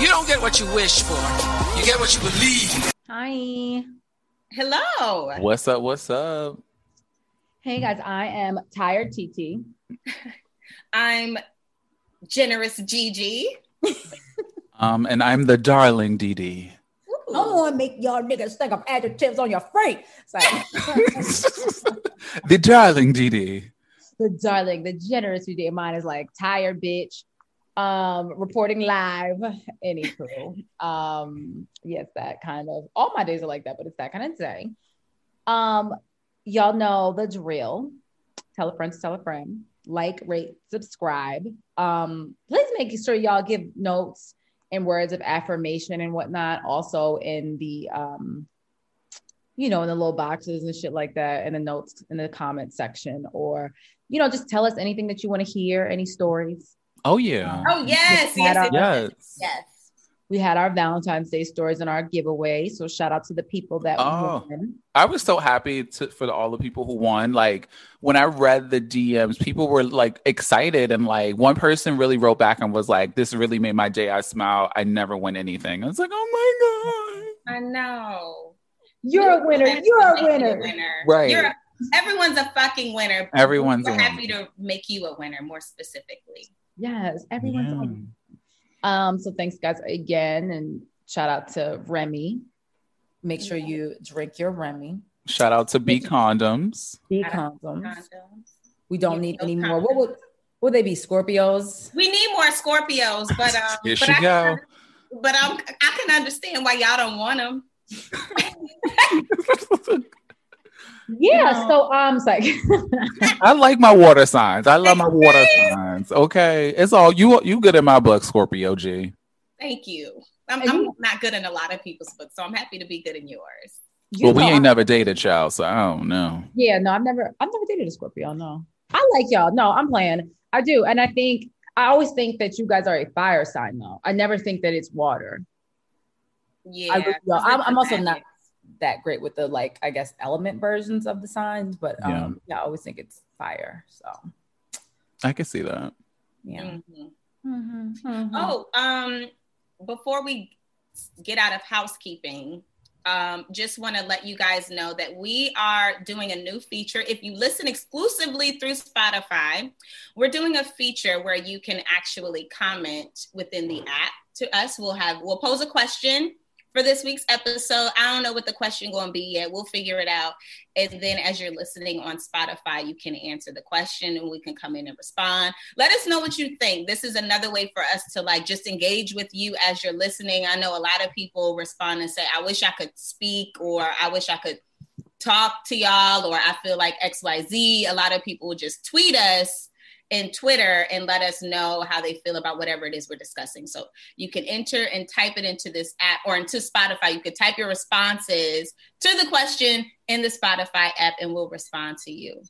You don't get what you wish for. You get what you believe. Hi. Hello. What's up? What's up? Hey guys, I am tired TT. I'm generous Gigi. Um, and I'm the darling DD. I want to make y'all niggas think of adjectives on your feet. the darling DD. the darling, the generous TT. Mine is like tired bitch. Um, reporting live. Anywho, um, yes, that kind of. All my days are like that, but it's that kind of day. Um, y'all know the drill. Tell a friend to tell a friend. Like, rate, subscribe. Um, please make sure y'all give notes and words of affirmation and whatnot. Also in the um, you know, in the little boxes and shit like that, and the notes in the comment section, or you know, just tell us anything that you want to hear, any stories. Oh yeah. Oh yes, yes, our- yes, Yes. yes. We had our Valentine's Day stories in our giveaway, so shout out to the people that Oh. won. I was so happy to, for all the people who won. Like when I read the DMs, people were like excited, and like one person really wrote back and was like, "This really made my day. I smile. I never win anything." I was like, "Oh my god!" I know. You're a winner. You're a to winner. Right. You're a, everyone's a fucking winner. Everyone's We're a happy to make you a winner, more specifically. Yes, everyone's god!" on. Um, so thanks guys again, and shout out to Remy. Make sure you drink your Remy. Shout out to B condoms. B condoms. Condoms. We don't Yeah, need no any more. What would would they be? Scorpios? We need more Scorpios, but um, Here but she I, go. But I'm, I can understand why y'all don't want them. Yeah. So um, it's like I like my water signs. I love my water signs. Okay, it's all you. You good in my book, Scorpio G. Thank you. I'm, I'm you- not good in a lot of people's books, so I'm happy to be good in yours. you well, we ain't I'm- never dated, child. So I don't know. Yeah, no, I've never, I've never dated a Scorpio. No, I like y'all. No, I'm playing. I do, and I think I always think that you guys are a fire sign, though. I never think that it's water. Yeah, I really don't. it's I'm, I'm also not magic. That great with the like, I guess, element versions of the signs, but um, Yeah. yeah, I always think it's fire. So I can see that. yeah. Mhm. Mhm, mhm. Oh, um, before we get out of housekeeping, um, just want to let you guys know that we are doing a new feature. If you listen exclusively through Spotify, we're doing a feature where you can actually comment within the app to us. We'll have we'll pose a question for this week's episode. I don't know what the question going to be yet. We'll figure it out. And then as you're listening on Spotify, you can answer the question and we can come in and respond. Let us know what you think. This is another way for us to like just engage with you as you're listening. I know a lot of people respond and say, I wish I could speak or I wish I could talk to y'all or I feel like XYZ. A lot of people just tweet us in Twitter and let us know how they feel about whatever it is we're discussing. So you can enter and type it into this app or into Spotify. You could type your responses to the question in the Spotify app and we'll respond to you.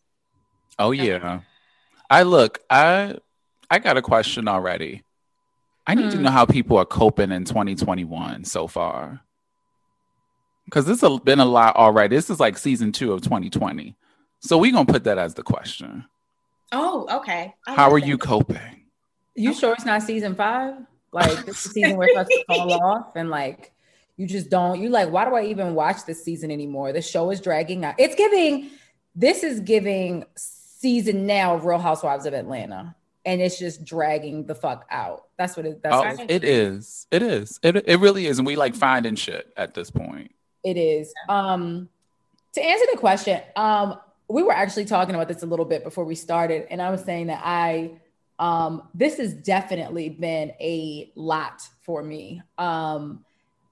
Oh yeah. I look. I I got a question already. I need to Hmm. know how people are coping in 2021 so far. Because this has been a lot already. This is like season two of 2020. So we're gonna put that as the question. Oh, okay. I How are that. you coping? You sure it's not season five? Like this is the season where it starts to fall off and like you just don't you like why do I even watch this season anymore? The show is dragging out. It's giving this is giving season now of Real Housewives of Atlanta. and it's just dragging the fuck out. That's what it. That's Oh, what it is. It is. It it really is. And we like finding shit at this point. It is. Um, to answer the question, um, we were actually talking about this a little bit before we started, and I was saying that I, um, this has definitely been a lot for me. Um,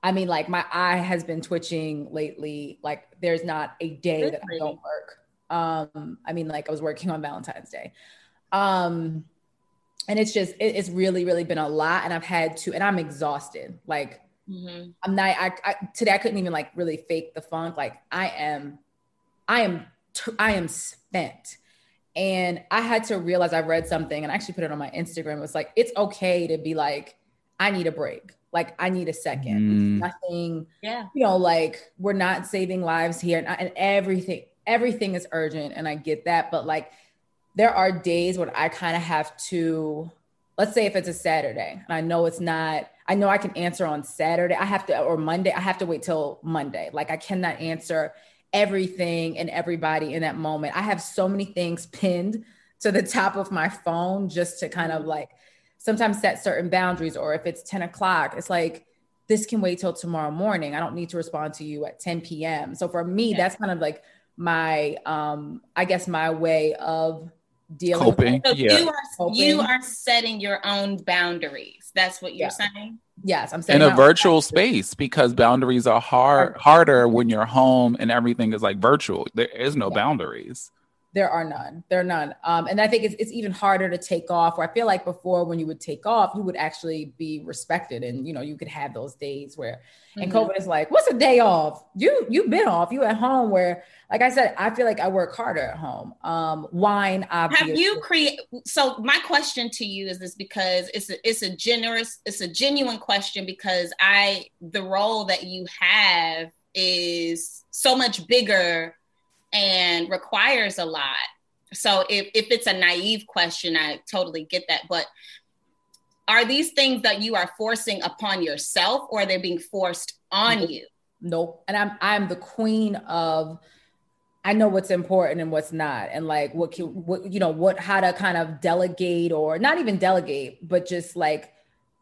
I mean, like my eye has been twitching lately. Like there's not a day that I don't work. Um, I mean, like I was working on Valentine's Day. Um, and it's just, it, it's really, really been a lot. And I've had to, and I'm exhausted. Like Mhm. I'm not. I, I today I couldn't even like really fake the funk. Like I am, I am, t- I am spent, and I had to realize I read something and I actually put it on my Instagram. It was like it's okay to be like, I need a break. Like I need a second. Mm. Nothing. Yeah. You know, like we're not saving lives here, and, and everything. Everything is urgent, and I get that. But like, there are days when I kind of have to. Let's say if it's a Saturday, and I know it's not. I know I can answer on Saturday. I have to, or Monday, I have to wait till Monday. Like I cannot answer everything and everybody in that moment. I have so many things pinned to the top of my phone just to kind of like sometimes set certain boundaries. Or if it's 10 o'clock, it's like, this can wait till tomorrow morning. I don't need to respond to you at 10 p.m. So for me, that's kind of like my, um, I guess my way of dealing with Coping. So Yeah. you are Coping. you are setting your own boundaries. That's what you're Yeah. saying. Yes, I'm saying in a virtual space because boundaries are hard harder when you're home and everything is like virtual. There is no Yeah. boundaries. There are none. There are none. Um, and I think it's, it's even harder to take off. Where I feel like before, when you would take off, you would actually be respected, and you know you could have those days where. And Mhm. COVID is like, what's a day off? You you've been off. You at home. Where, like I said, I feel like I work harder at home. Um, wine, obviously. Have you create? So my question to you is this because it's a it's a generous it's a genuine question because I the role that you have is so much bigger and requires a lot. So if if it's a naive question, I totally get that. But are these things that you are forcing upon yourself, or are they being forced on you? Nope. And I'm I'm the queen of I know what's important and what's not, and like what can what you know what how to kind of delegate or not even delegate, but just like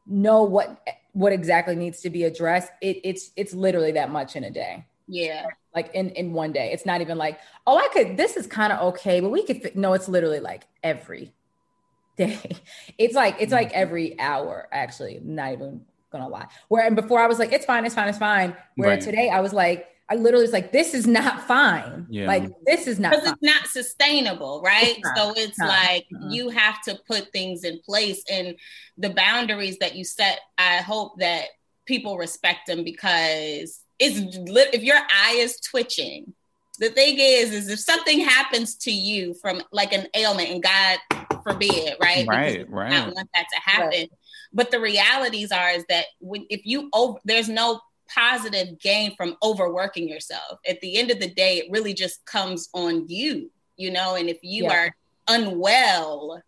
know what what exactly needs to be addressed. It, it's it's literally that much in a day, Yeah. like in in one day. It's not even like oh I could this is kind of okay, but we could fi-" no. It's literally like every day. It's like it's like every hour actually. Not even gonna lie. Where and before I was like it's fine, it's fine, it's fine. Where Right. today I was like I literally was like this is not fine. Yeah. Like this is not because it's not sustainable, right? It's not. so it's not. like Mhm. you have to put things in place, and the boundaries that you set. I hope that people respect them because it's lit- if your eye is twitching. The thing is, is if something happens to you from like an ailment, and God forbid, right? Because Right, we do right. Not want that to happen. But the realities are is that when if you over, there's no positive gain from overworking yourself. At the end of the day, it really just comes on you, you know. And if you Yeah. are unwell,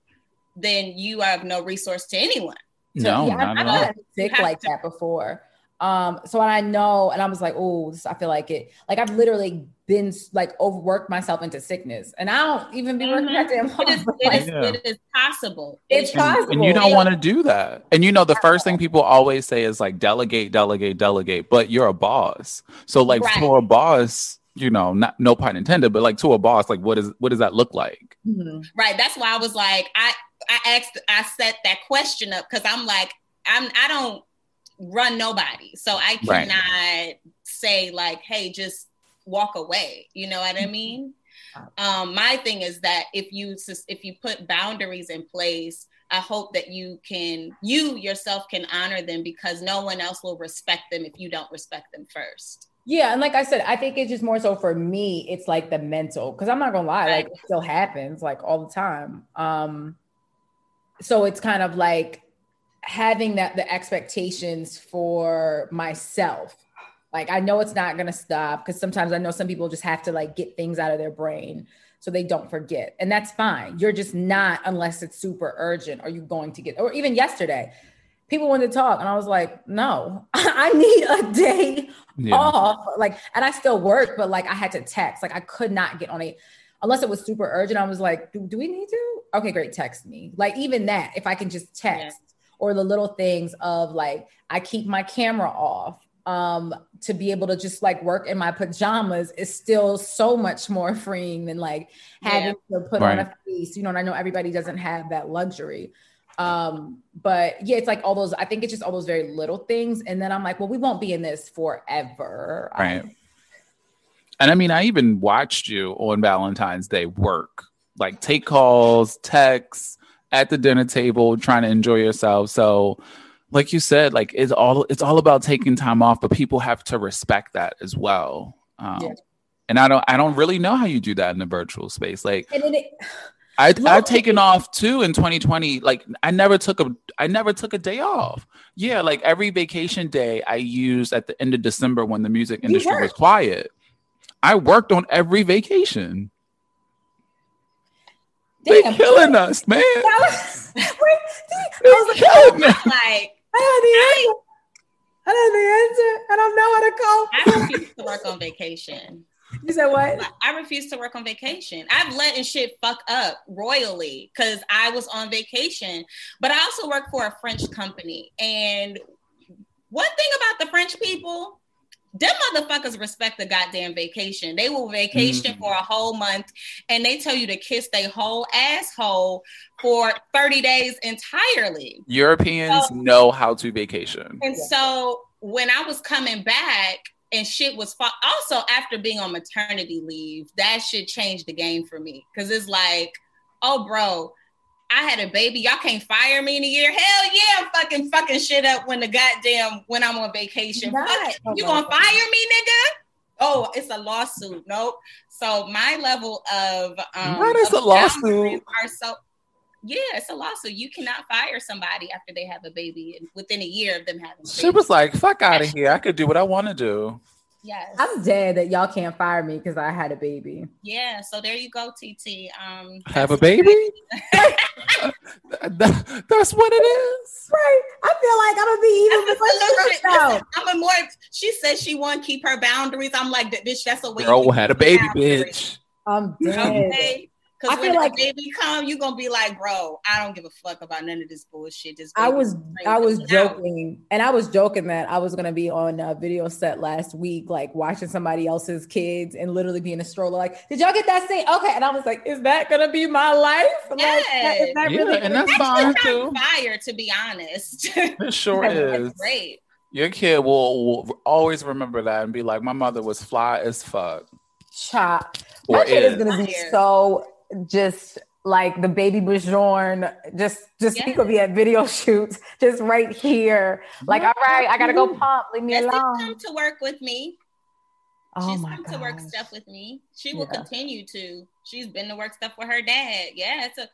then you are of no resource to anyone. So, no, yeah, not I've, at I've all. gotten sick like to- that before. Um, so and I know, and I was like, oh, I feel like it. Like I've literally been like overworked myself into sickness, and I don't even be working Mhm. that damn It hard. is, it like, is, Yeah. it is possible. It's It- possible. And you don't want to do that. And you know, the first thing people always say is like delegate, delegate, delegate, but you're a boss. So like Right. for a boss, you know, not no pun intended, but like to a boss, like what is what does that look like? Mhm. Right. That's why I was like, I I asked, I set that question up because I'm like, I'm I don't run nobody, so I Right. cannot say like, hey, just walk away. You know what I mean? Um, my thing is that if you sus- if you put boundaries in place, I hope that you can you yourself can honor them because no one else will respect them if you don't respect them first. Yeah, and like I said, I think it's just more so for me. It's like the mental, because I'm not gonna lie, like it still happens like all the time. Um, so it's kind of like having that the expectations for myself. Like I know it's not gonna stop because sometimes I know some people just have to like get things out of their brain so they don't forget, and that's fine. You're just not unless it's super urgent. Are you going to get? Or even yesterday, people wanted to talk, and I was like, no, I need a day Yeah. off like and i still work but like i had to text like i could not get on a unless it was super urgent, I was like, do, do we need to? Okay, great, text me. Like even that, if I can just text or the little things of like I keep my camera off um to be able to just like work in my pajamas is still so much more freeing than like having to put on a face, you know, and I know everybody doesn't have that luxury. Um, but yeah, it's like all those, I think it's just all those very little things. And then I'm like, well, we won't be in this forever. Um, Right. And I mean, I even watched you on Valentine's Day work, like take calls, texts at the dinner table, trying to enjoy yourself. So, like you said, like it's all it's all about taking time off, but people have to respect that as well. Um, Yeah. And I don't I don't really know how you do that in the virtual space. Like it, I Low- I've taken off too in 2020. Like I never took a I never took a day off. Yeah, like every vacation day I used at the end of December when the music industry was quiet. I worked on every vacation. They killing us, man. I was like, killing us. Like I know the answer. I know the answer. I don't know how to call. I refuse to work on vacation. You said what? I refuse to work on vacation. I've letting shit fuck up royally because I was on vacation. But I also work for a French company. And one thing about the French people, them motherfuckers respect the goddamn vacation. They will vacation Mm. for a whole month and they tell you to kiss their whole asshole for 30 days entirely. Europeans So- know how to vacation. And so when I was coming back and shit was fa- also after being on maternity leave, that shit changed the game for me. Cause it's like, oh bro, I had a baby. Y'all can't fire me in a year. Hell yeah, I'm fucking fucking shit up when the goddamn when I'm on vacation. Right. Fuck. You gonna fire me, nigga? Oh, it's a lawsuit. Nope. So my level of um What is a lawsuit? boundaries Are so yeah, it's a lawsuit. You cannot fire somebody after they have a baby and within a year of them having a She was like, fuck out of here. I could do what I want to do. Yes. I'm dead that y'all can't fire me because I had a baby. yeah, so there you go, TT. Um Have a baby? That- that's what it is. Right. I feel like I'm gonna be even That's more a little bit- now. listen, I'm a more. She says she want to keep her boundaries. I'm like, bitch, that's a way. Girl had a baby, boundaries. bitch. I'm dead. Okay. I Because feel when like- the baby come, you're gonna be like, bro, I don't give a fuck about none of this bullshit. This I was. I was Now, joking, and I was joking that I was gonna be on a video set last week, like watching somebody else's kids and literally being a stroller. Like, did y'all get that scene? Okay, and I was like, is that gonna be my life? Like, that- is that Yeah, really and gonna that's be- fine Actually, too. fire to be honest. It sure That's is. great. Your kid will, will always remember that and be like, my mother was fly as fuck. chop. Or My kid is is. gonna be so just like the baby Bouchon, just just he Yes. could be at video shoots, just right here. Like, all right, I gotta go pump. Leave me Let's alone. come to work with me. Oh She's come to work stuff with me. She will Yeah. continue to. She's been to work stuff with her dad. Yeah, it's a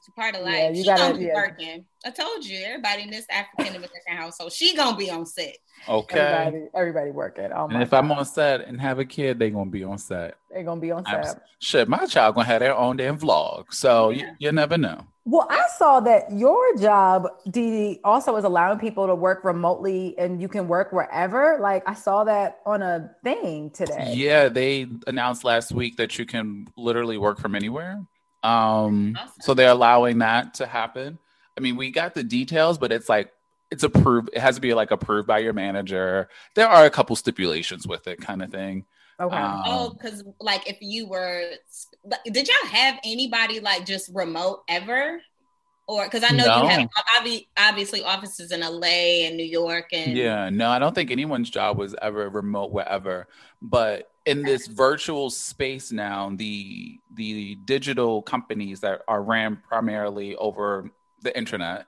it's a part of life. Yeah, you she gotta- gonna be yeah. working. I told you, everybody in this African American household, she gonna be on set. Okay. Everybody, everybody working. Oh my And if I'm on set and have a kid, they gonna be on set. they're gonna be on I'm- set. Shit, my child gonna have their own damn vlog. So you, you never know. Well, I saw that your job, Dee, also is allowing people to work remotely and you can work wherever. Like I saw that on a thing today. Yeah, they announced last week that you can literally work from anywhere. Um, Awesome. so they're allowing that to happen. I mean, we got the details, but it's like it's approved. It has to be like approved by your manager. There are a couple stipulations with it, kind of thing. Okay. Um, oh, because like if you were, did y'all have anybody like just remote ever? Or because I know No. you have obvi- obviously offices in LA and New York and Yeah, no, I don't think anyone's job was ever remote wherever. But in this virtual space now, the the digital companies that are ran primarily over the internet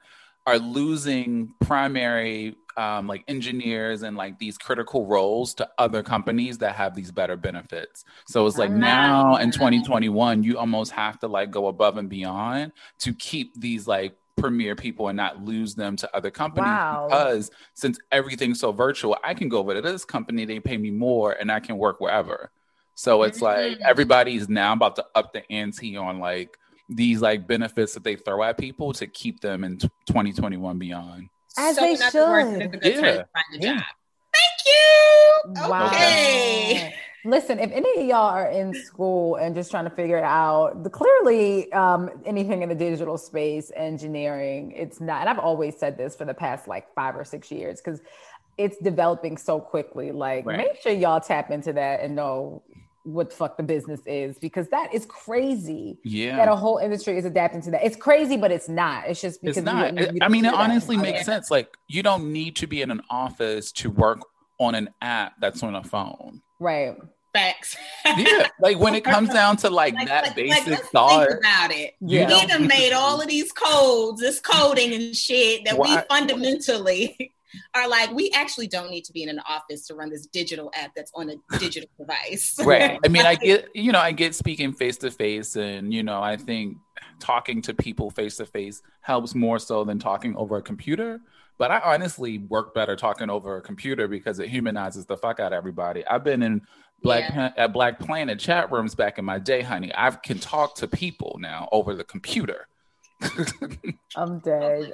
are losing primary um, like engineers and like these critical roles to other companies that have these better benefits. So it's like now in 2021, you almost have to like go above and beyond to keep these like premier people and not lose them to other companies Wow. because since everything's so virtual, I can go over to this company, they pay me more and I can work wherever. So it's like Mhm. everybody's now about to up the ante on like these like benefits that they throw at people to keep them in t- 2021 beyond. As So they in other words, should. it's a good time Yeah. to find a Yeah. job. Thank you. Wow. Okay. Listen, if any of y'all are in school and just trying to figure it out, the, clearly um, anything in the digital space, engineering, it's not. And I've always said this for the past like five or six years because it's developing so quickly. Like, Right. make sure y'all tap into that and know what the fuck the business is because that is crazy. Yeah. That a whole industry is adapting to that. It's crazy, but it's not. It's just because it's not. wouldn't- you I mean, it honestly makes yeah. sense. Like, you don't need to be in an office to work on an app that's on a phone. Right. Facts. Yeah, like when it comes down to like, Like, that like- like, basic let's thought. Think about it. You We don't done made all of these codes, this coding and shit that Why- we fundamentally are like, we actually don't need to be in an office to run this digital app that's on a digital device. right i mean i get you know i get speaking face to face and you know i think talking to people face to face helps more so than talking over a computer but i honestly work better talking over a computer because it humanizes the fuck out of everybody i've been in black Yeah. Pan- at uh, BlackPlanet chat rooms back in my day honey i can talk to people now over the computer I'm dead.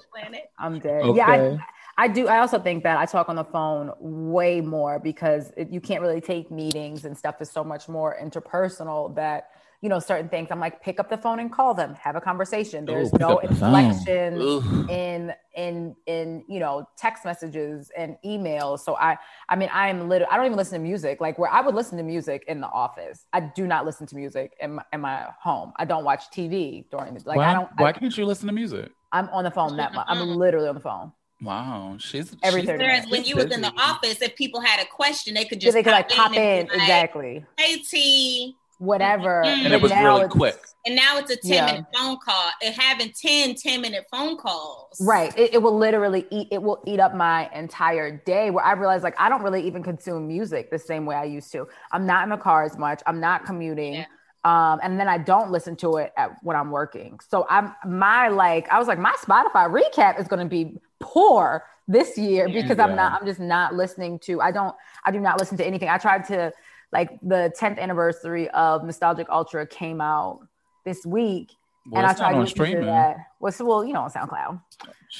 I'm dead. Yeah, I, I do. I also think that I talk on the phone way more because it, you can't really take meetings and stuff is so much more interpersonal that you know certain things. I'm like, pick up the phone and call them, have a conversation. There's pick no up the inflection in in in you know text messages and emails. So I I mean I am literally I don't even listen to music. Like where I would listen to music in the office, I do not listen to music in my, in my home. I don't watch TV during the like why, I don't. why I, can't you listen to music I'm on the phone that much. I'm literally on the phone. Wow she's Every she's- 30 Whereas minutes. when you was in the office, if people had a question, they could just they could like pop and in like, exactly. Hey T, Whatever. Mhm. and it was really quick and now it's a 10 Yeah. minute phone call. And having 10 10 minute phone calls. Right. It, it will literally eat it will eat up my entire day where I realize like I don't really even consume music the same way I used to. I'm not in the car as much. I'm not commuting. Yeah. Um, and then I don't listen to it at, when I'm working. So I'm my like I was like my Spotify recap is going to be poor this year because I'm not I'm just not listening to I don't I do not listen to anything. I tried to like the 10th anniversary of Nostalgia, Ultra came out this week well, and I tried to listen to that. Well, so, well, you know, on SoundCloud.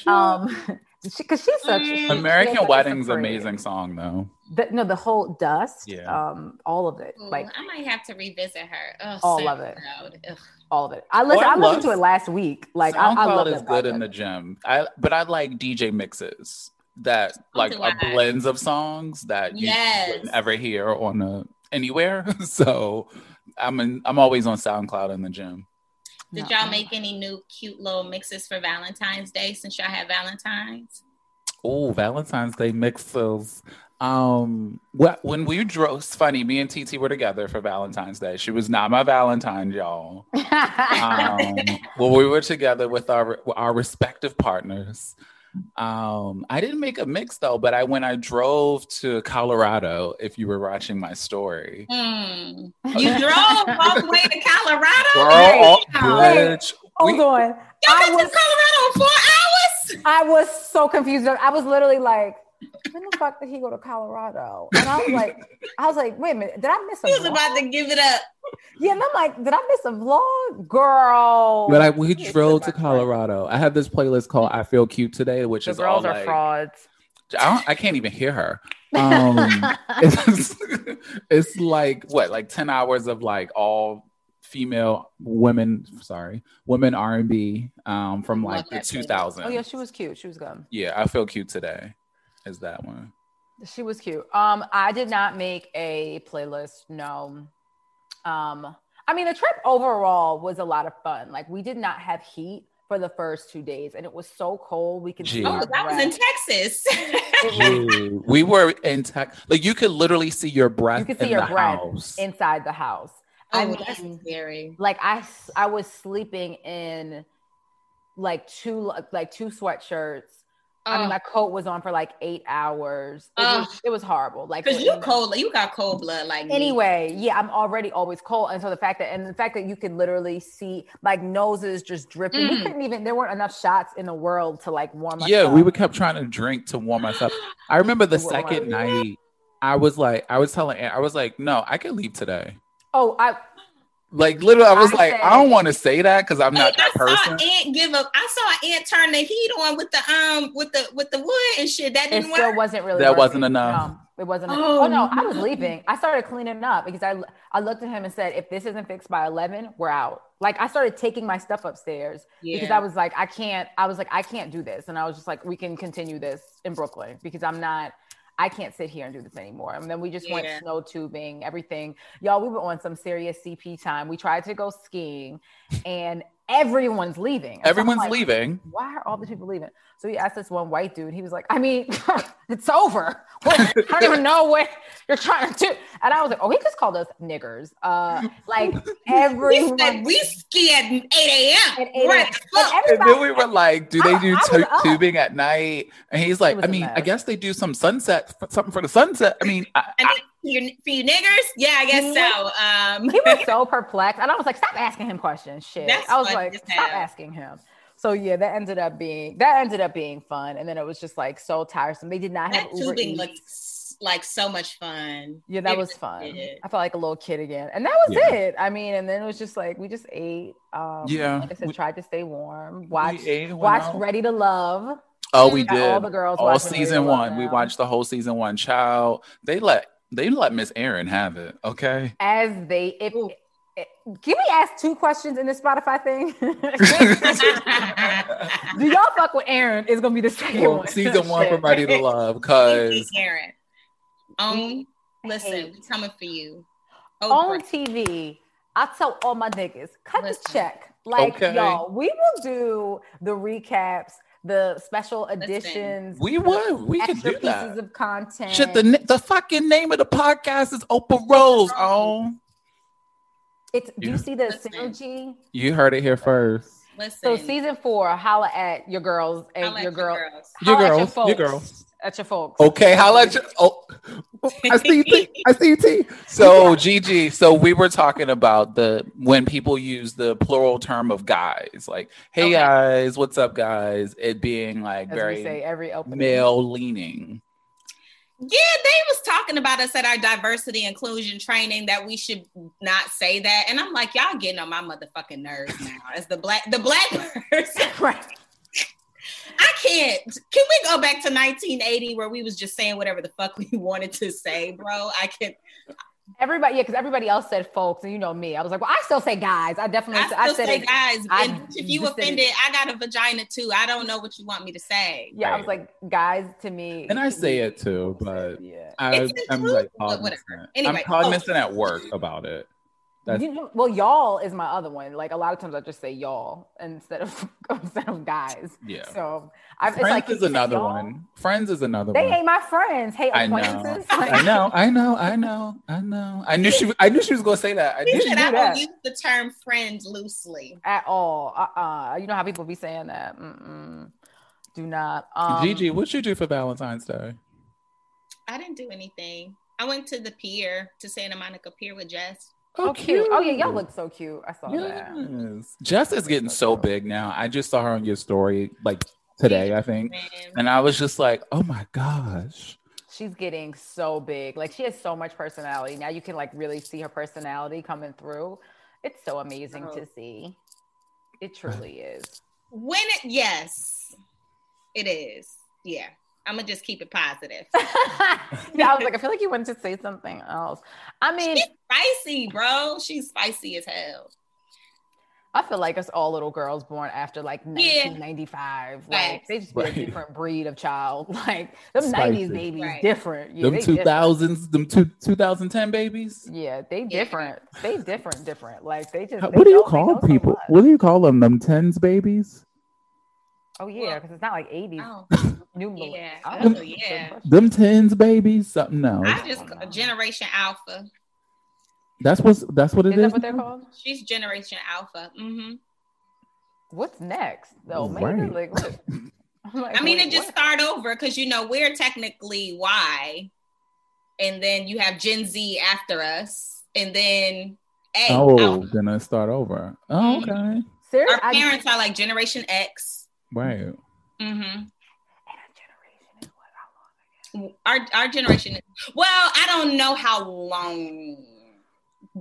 Um, because she's such she- she American has such a Wedding's amazing song though. The, no, the whole dust. Yeah. Um, all of it, Ooh, like I might have to revisit her. Ugh, All of it. All of it. I listened. I I, listened to it last week. Like I, I SoundCloud love is good in the gym. I but I like DJ mixes that like do are I. blends of songs that you Yes. wouldn't ever hear on a, anywhere. so I'm in, I'm always on SoundCloud in the gym. Did y'all make any new cute little mixes for Valentine's Day since y'all have Valentine's? Oh, Valentine's Day mixes. Um, what when we drove? It's funny. Me and TT were together for Valentine's Day. She was not my Valentine, y'all. um, well, we were together with our our respective partners. Um, I didn't make a mix though, but I when I drove to Colorado, if you were watching my story, Hmm. You drove all the way to Colorado? girl, oh, wait. bitch, Hold we- on. Y'all I been was to Colorado in four hours? I was so confused. I was literally like, when the fuck did he go to Colorado? And I was like, I was like, wait a minute, did I miss a He was vlog? about to give it up. Yeah, and I'm like, did I miss a vlog, girl? But I, we It's drove to much Colorado. I have this playlist called "I Feel Cute Today," which The is all girls are like, frauds. I, don't, I can't even hear her. Um, it's, it's like what, like ten hours of like all female women. Sorry, women R and B um, from like the that two playlist. thousands. Oh yeah, she was cute. She was good. Yeah, I feel cute today. Is that one? She was cute. Um, I did not make a playlist. No. Um, I mean, the trip overall was a lot of fun. Like, we did not have heat for the first two days, and it was so cold. We could Gee. Oh, that was in. Texas. It we were in Texas. Like you could literally see your breath. you could see in your the breath house. inside the house. I oh, that's mean, scary. like I, s- I was sleeping in like two, like two sweatshirts. I mean, Oh. my coat was on for like eight hours. It, Ugh. was, it was horrible. Like, Because you cold, you got cold blood like me. anyway yeah i'm already always cold and so the fact that and the fact that you could literally see like noses just dripping we Mm. couldn't even there weren't enough shots in the world to like warm us yeah, up. we would kept trying to drink to warm us up. I remember the second night. I was like, I was telling, I was like, no, I can leave today. oh i Like literally, I was I like, said- I don't want to say that because I'm not that I saw person. Aunt give up. I saw Aunt turn the heat on with the um with the with the wood and shit. That didn't still work. wasn't really That working. wasn't enough. No, It wasn't. a- Oh, oh, no, I was leaving. I started cleaning up because I I looked at him and said, if this isn't fixed by eleven, we're out. Like I started taking my stuff upstairs because I was like, I can't. I was like, I can't do this, and I was just like, we can continue this in Brooklyn because I'm not. I can't sit here and do this anymore. And then we just went snow tubing, everything. Y'all, we were on some serious CP time. We tried to go skiing, and everyone's leaving. And so I'm Everyone's like, leaving. why are all the people leaving? So he asked this one white dude. He was like, I mean, it's over. I don't even know what you're trying to do. And I was like, oh, he just called us niggers. Uh, like We everyone. said we ski at 8 a.m. At 8 a.m. at the And. And then we were like, do they I- do I tu- was up. tubing at night? And he's like, I mean, I guess they do some sunset, something for the sunset. I mean, I, And then for you, for you niggers, yeah, I guess so. Um, he was so perplexed. And I was like, stop asking him questions. Shit. That's I was like, stop hell. asking him. So yeah, that ended up being that ended up being fun. And then it was just like so tiresome. They did not have Uber tubing Eats. looks like so much fun. Yeah, that It was fun. did. I felt like a little kid again. And that was Yeah. it. I mean, and then it was just like we just ate. Um Yeah, like I said, we- tried to stay warm. Watched ate and went watched out. Ready to Love. oh, we Got did all the girls all watching Ready to season Love one. We watched the whole season one. Child, they let they let Miss Aaron have it. Okay. As they if Ooh. can we ask two questions in this Spotify thing? Do y'all fuck with Aaron? Is gonna be the second Well, one. season one Shit. from Ready to Love, cause hate Karen. Um, listen, we coming for you. on TV, I tell all my niggas, cut Listen. the check. Like Okay. y'all, we will do the recaps, the special editions, we would we could extra do pieces that. of content. Shit, the the fucking name of the podcast is Oprah Rose. Oh, it's do you Yeah. see the Listen. synergy? you heard it here first. Listen, So season four, holla at your girls and Holla at your your girl, girls. Your holla at girls, your folks, girls. At your folks. Okay, holla at you. Oh, I see you. T. I see you. T. So Gigi, so we were talking about the when people use the plural term of guys, like "Hey Okay. guys, what's up, guys?" It being like As very say every opening. male leaning. Yeah, they was talking about us at our diversity inclusion training that we should not say that, and I'm like, y'all getting on my motherfucking nerves now. As the black, the black person, Right. I can't. Can we go back to 1980 where we was just saying whatever the fuck we wanted to say, bro? I can. Everybody, yeah, because everybody else said folks, and you know me. I was like, well, I still say guys. I definitely, I said, I still said say it. guys, I if you just it. offended, I got a vagina too. I don't know what you want me to say. Yeah, I was like, guys, to me, And I say it too, but yeah. I, I'm like cognizant. whatever. Anyway, I'm cognizant at work about it. That's- You know- well, y'all is my other one. Like a lot of times, I just say y'all instead of instead of guys. Yeah. So I, it's Friends like is another y'all. one. Friends is another They one. ain't my friends. Hey, I know. acquaintances. I know. I know. I know. I know. I knew she. I knew she was gonna say that. I knew she said do I that. don't use the term friend loosely. At all. Uh. uh You know how people be saying that. Mm-mm. Do not. Um, Gigi, what did you do for Valentine's Day? I didn't do anything. I went to the pier to Santa Monica Pier with Jess. Oh, cute. Oh yeah, y'all look so cute. I saw that. Yes. Jess is getting so big now. I just saw her on your story like today, I think. And I was just like, oh my gosh. She's getting so big. Like she has so much personality. Now you can like really see her personality coming through. It's so amazing Oh. to see. It truly is. when it yes, it is. Yeah, I'm gonna just keep it positive. yeah, I was like, I feel like you wanted to say something else. I mean, She's spicy, bro. She's spicy as hell. I feel like us all little girls born after like 1995. Like Facts. they just be Right. a different breed of child. Like them Spicy. 90s babies Right. different. Yeah, them they two different. them two 2010 babies. Yeah, they Yeah. different. They different, different. Like they just. What they do you know- call know so people? What do you call them? Them tens babies? Oh yeah, because it's not like 80s. Oh, New Yeah. Oh, I yeah. Them tens babies? Something else. I just Generation Alpha. That's what's that's what it Is is. that what they're called? She's Generation Alpha. Mm-hmm. What's next? though? maybe Right. like what? I'm like, I mean, it just what? start over because you know we're technically Y, and then you have Gen Z after us, and then A. Oh, Alpha. gonna start over. Oh, okay. Serious? Our I- parents are like Generation X. Right. Mm-hmm. Our our generation. Is, well, I don't know how long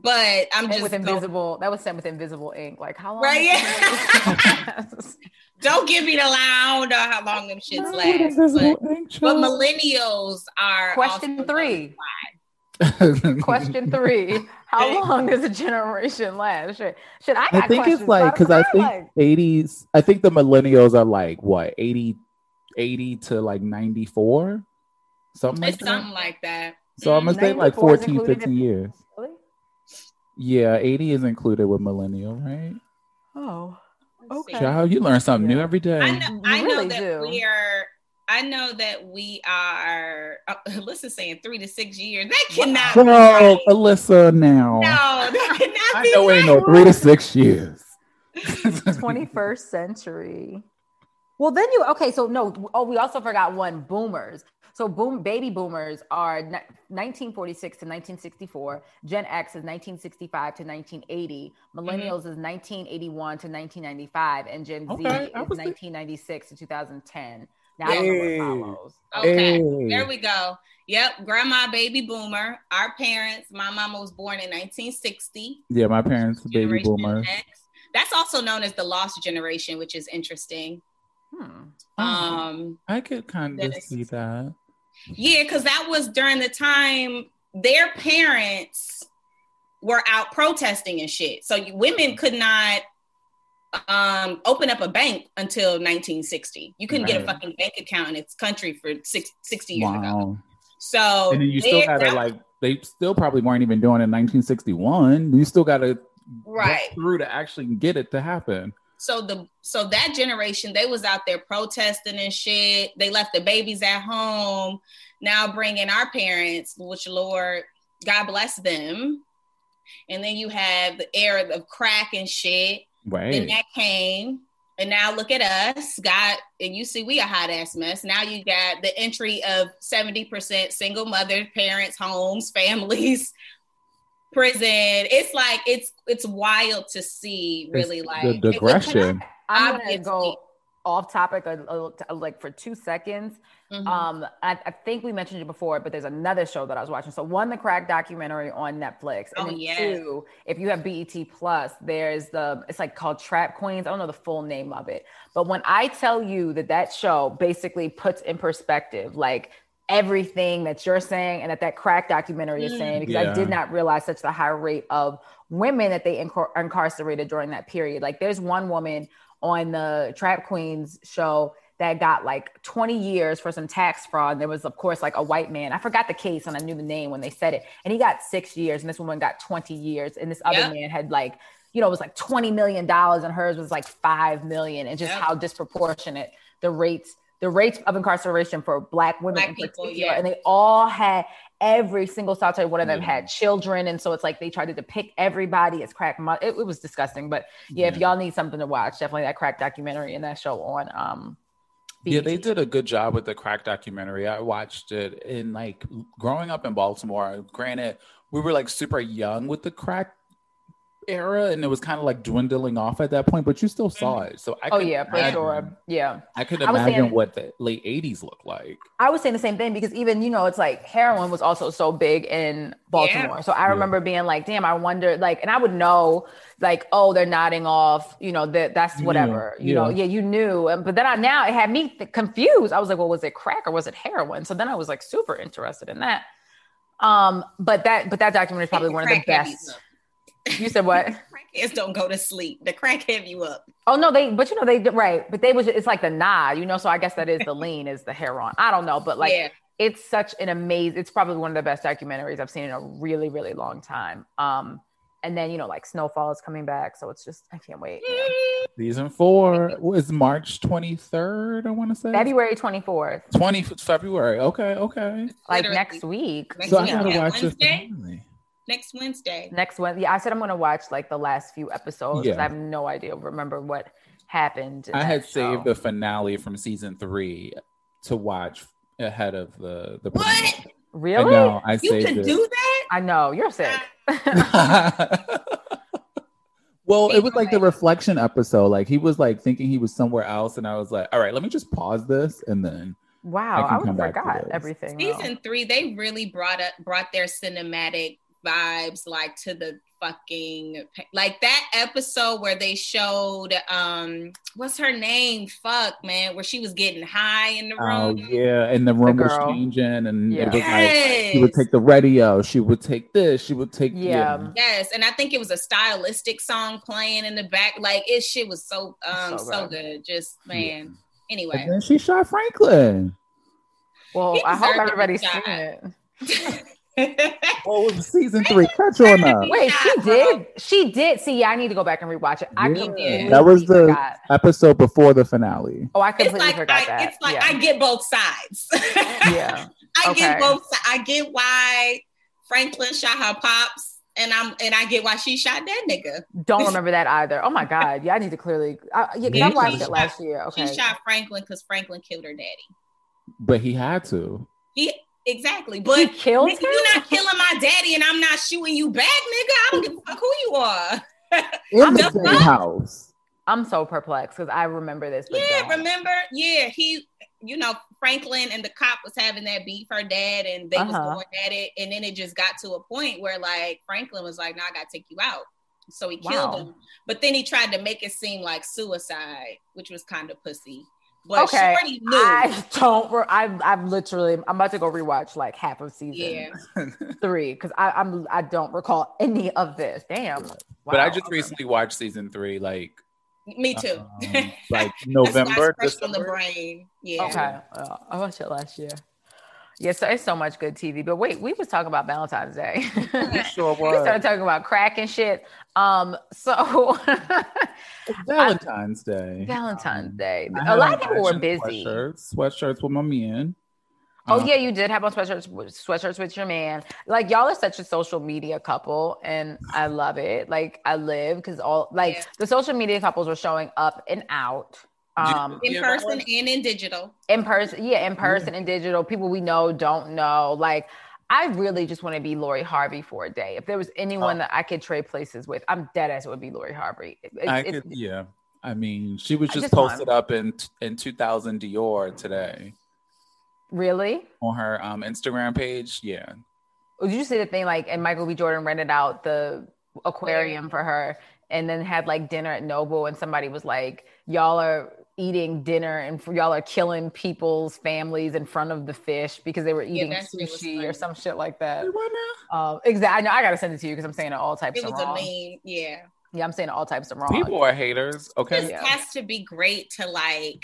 but I'm just with going- invisible, that was sent with invisible ink. Like how long? Right, yeah. don't give me the line. I how long them shits last. But, but millennials are Question three. Question Question three: How long does a generation last? Should, should I? I think it's like because I think like- 80s. I think the millennials are like what 80, 80 to like 94, something like It's that. something like that. So I'm gonna say mm-hmm. like 94 14, 15 in- years. Really? Yeah, 80 is included with millennial, right? Oh, Okay. Child, you learn something new every day. I know, You I know that do. we are. I know that we are. Uh, Alyssa's saying three to six years. That cannot be Girl, right. Alyssa, now. No, that cannot I be know right. ain't no three to six years. 21st century. Well, then you okay? So no. Oh, we also forgot one. Boomers. So boom, baby boomers are 1946 to 1964. Gen X is 1965 to 1980. Millennials is 1981 to 1995, and Gen Z Okay, I is was think- 1996 to 2010. Now I don't know what follows. Okay, Hey. there we go. Yep, grandma, baby boomer. Our parents. My mama was born in 1960. Yeah, my parents are baby Generation boomers. X. That's also known as the lost generation, which is interesting. Hmm. Oh. Um, I could kind of see that. Yeah, because that was during the time their parents were out protesting and shit. So you, women could not um, open up a bank until 1960. You couldn't get a fucking bank account in its country for six, 60 years ago. So And then you still they- gotta like they still probably weren't even doing it in 1961. You still gotta right. through to actually get it to happen. so the so that generation they was out there protesting and shit they left the babies at home now bringing our parents which lord god bless them and then you have the era of crack and shit then that came and now look at us got and you see we a hot ass mess now you got the entry of 70% single mother parents homes families prison it's like it's it's wild to see really It's like the digression. I'm gonna go off topic a, a- like for two seconds. Mhm. Um, I, I think we mentioned it before, but there's another show that I was watching. So one, the crack documentary on Netflix, and Oh, yes. two, if you have BET Plus, there's the it's like called Trap Queens. I don't know the full name of it, but when I tell you that that show basically puts in perspective like everything that you're saying and that that crack documentary is saying, because I did not realize such the high rate of women that they incar- incarcerated during that period. Like there's one woman on the Trap Queens show that got like 20 years for some tax fraud. There was, of course, like a white man. I forgot the case and I knew the name when they said it. And he got six years, and this woman got 20 years. And this other Yep. man had like, you know, it was like 20 million dollars, and hers was like five million, and just Yep. how disproportionate the rates, the rates of incarceration for black women Black in people, particular. yeah. And they all had every single solitary one of them had children, and so it's like they tried to depict everybody as crack. Mo- it, it was disgusting, but yeah, if y'all need something to watch, definitely that crack documentary and that show on um Yeah, they did a good job with the crack documentary. I watched it in like growing up in Baltimore. Granted, we were like super young with the crack era, and it was kind of like dwindling off at that point. But you still saw it, so I Oh could yeah, for imagine- sure. Yeah. I could I imagine saying- what the late '80s looked like. I was saying the same thing because even you know it's like heroin was also so big in Baltimore. So I Yeah. remember being like, damn, I wonder like, and I would know like, oh, they're nodding off, you know, that that's whatever, knew, you know, yeah. yeah, you knew. And- But then I now it had me th- confused. I was like, well, was it crack or was it heroin? So then I was like super interested in that. Um, but that but that documentary is probably one of the Crack have best. Up. You said what? Crackheads don't go to sleep. The crack have you up. Oh no, they but you know they right, but they was it's like the nod, you know. So I guess that is the lean is the hair on. I don't know, but like yeah. it's such an amazing it's probably one of the best documentaries i've seen in a really really long time um and then you know like snowfall is coming back so it's just i can't wait you know. Season four was March 23rd. I want to say february 24th 20 February. Okay, okay. like Literally. next week Next So I week, gotta yeah, watch this. Wednesday? Finale. Next Wednesday. next one yeah i said i'm gonna watch like the last few episodes. Yeah. i have no idea remember what happened I that had saved the finale from season three to watch ahead of the the. What? premiere. really I know. I You saved can it. do that? I know you're sick well, it was like the reflection episode. Like he was like thinking he was somewhere else, and I was like, "All right, let me just pause this," and then wow I can i, come would back to forgot this. everything though. Season three, they really brought up brought their cinematic vibes like to the fucking like that episode where they showed um what's her name? Fuck man, where she was getting high in the Oh room. yeah, and the room was changing, and Yeah. it was like she would take the radio, she would take this, she would take Yeah. Yes, and I think it was a stylistic song playing in the back. Like it shit was so um So so, good. good. Just man. Anyway. And then she shot Franklin. Well, I hope deserved everybody's shot. seen it. Oh, it was season three. Catch on up. Wait, she did. She did. See, yeah, I need to go back and rewatch it. I Yeah. That was the forgot. episode before the finale. Oh, I completely like forgot I, that. it's like yeah. I get both sides. yeah. I Okay. get both. si- I get why Franklin shot her pops, and I'm and I get why she shot that nigga. Don't remember that either. Oh my god. Yeah, I need to clearly. Uh, yeah, 'cause Yeah, I watched she it shot- last year. Okay. She shot Franklin because Franklin killed her daddy. But he had to. He exactly, but He killed nigga, you're not killing my daddy, and I'm not shooting you back, nigga. I don't give a fuck who you are. In the the same fuck? house. I'm so perplexed because I remember this. But Yeah, don't. remember? Yeah, he, you know, Franklin and the cop was having that beef, her dad, and they was Uh-huh. going at it, and then it just got to a point where like Franklin was like, "Nah, I gotta take you out." So he killed Wow. him, but then he tried to make it seem like suicide, which was kind of pussy. But Okay, Shorty knew. I don't. Re- I I'm literally. I'm about to go rewatch like half of season yeah, three because I'm I don't recall any of this. Damn. But I Wow. just recently watched season three, like me too. um, like November. it's fresh on the brain. Yeah. Okay. Uh, I watched it last year. Yeah, so it's so much good TV. But wait, we was talking about Valentine's Day. It sure we started talking about crack and shit. Um, so Valentine's Day. Valentine's Um, Day. I A had lot of people were busy. Sweatshirts, sweatshirts with my men. Oh Um, yeah, you did have on sweatshirts, sweatshirts with your man. Like y'all are such a social media couple, and I love it. Like I live because all like Yeah. the social media couples were showing up and out. Um, In person and in digital. in person, yeah, in person and digital. People we know don't know. Like I really just want to be Lori Harvey for a day. If there was anyone Oh. that I could trade places with, I'm dead ass it would be Lori Harvey. It- I could, yeah. I mean, she was just, just posted up in in 2000 Dior today really. on her um Instagram page. Yeah, Did you see the thing like and Michael B. Jordan rented out the aquarium for her and then had like dinner at Noble and somebody was like, Y'all are eating dinner and f- y'all are killing people's families in front of the fish because they were eating that shit was sushi or some shit like that. What now? Um, exactly. I know I gotta send it to you because I'm saying it all types It of was a meme. Yeah. Yeah, I'm saying all types of wrong. People are haters. Okay, This Yeah. has to be great to like.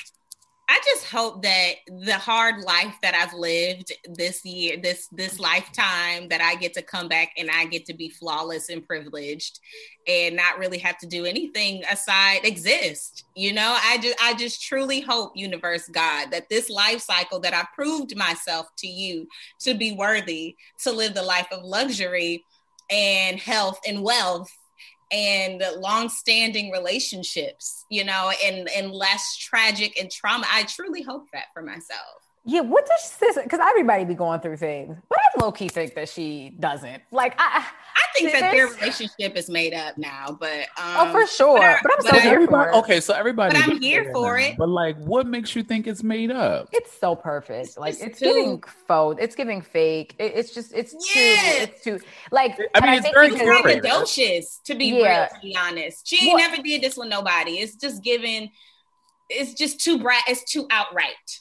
I just hope that the hard life that I've lived this year, this this lifetime, that I get to come back and I get to be flawless and privileged, and not really have to do anything aside exist. You know, I just I just truly hope, universe, God, that this life cycle that I proved myself to you to be worthy to live the life of luxury and health and wealth and long-standing relationships you know and and less tragic and trauma. I truly hope that for myself Yeah, what does sis? Because everybody be going through things, but I low key think that she doesn't. Like I, i think that their relationship is made up now but I oh um for sure. I- But I'm but so here for it. Okay, so everybody. But I'm here for that. it. But like, what makes you think it's made up? It's so perfect. Like it's too- giving faux. It's giving fake. It- it's just it's Yeah. too. It's too like. I and mean, it's very because- curated. braggadocious to be Yeah. real to be honest she ain't Well- never did this with nobody it's just giving. it's just too bright it's too outright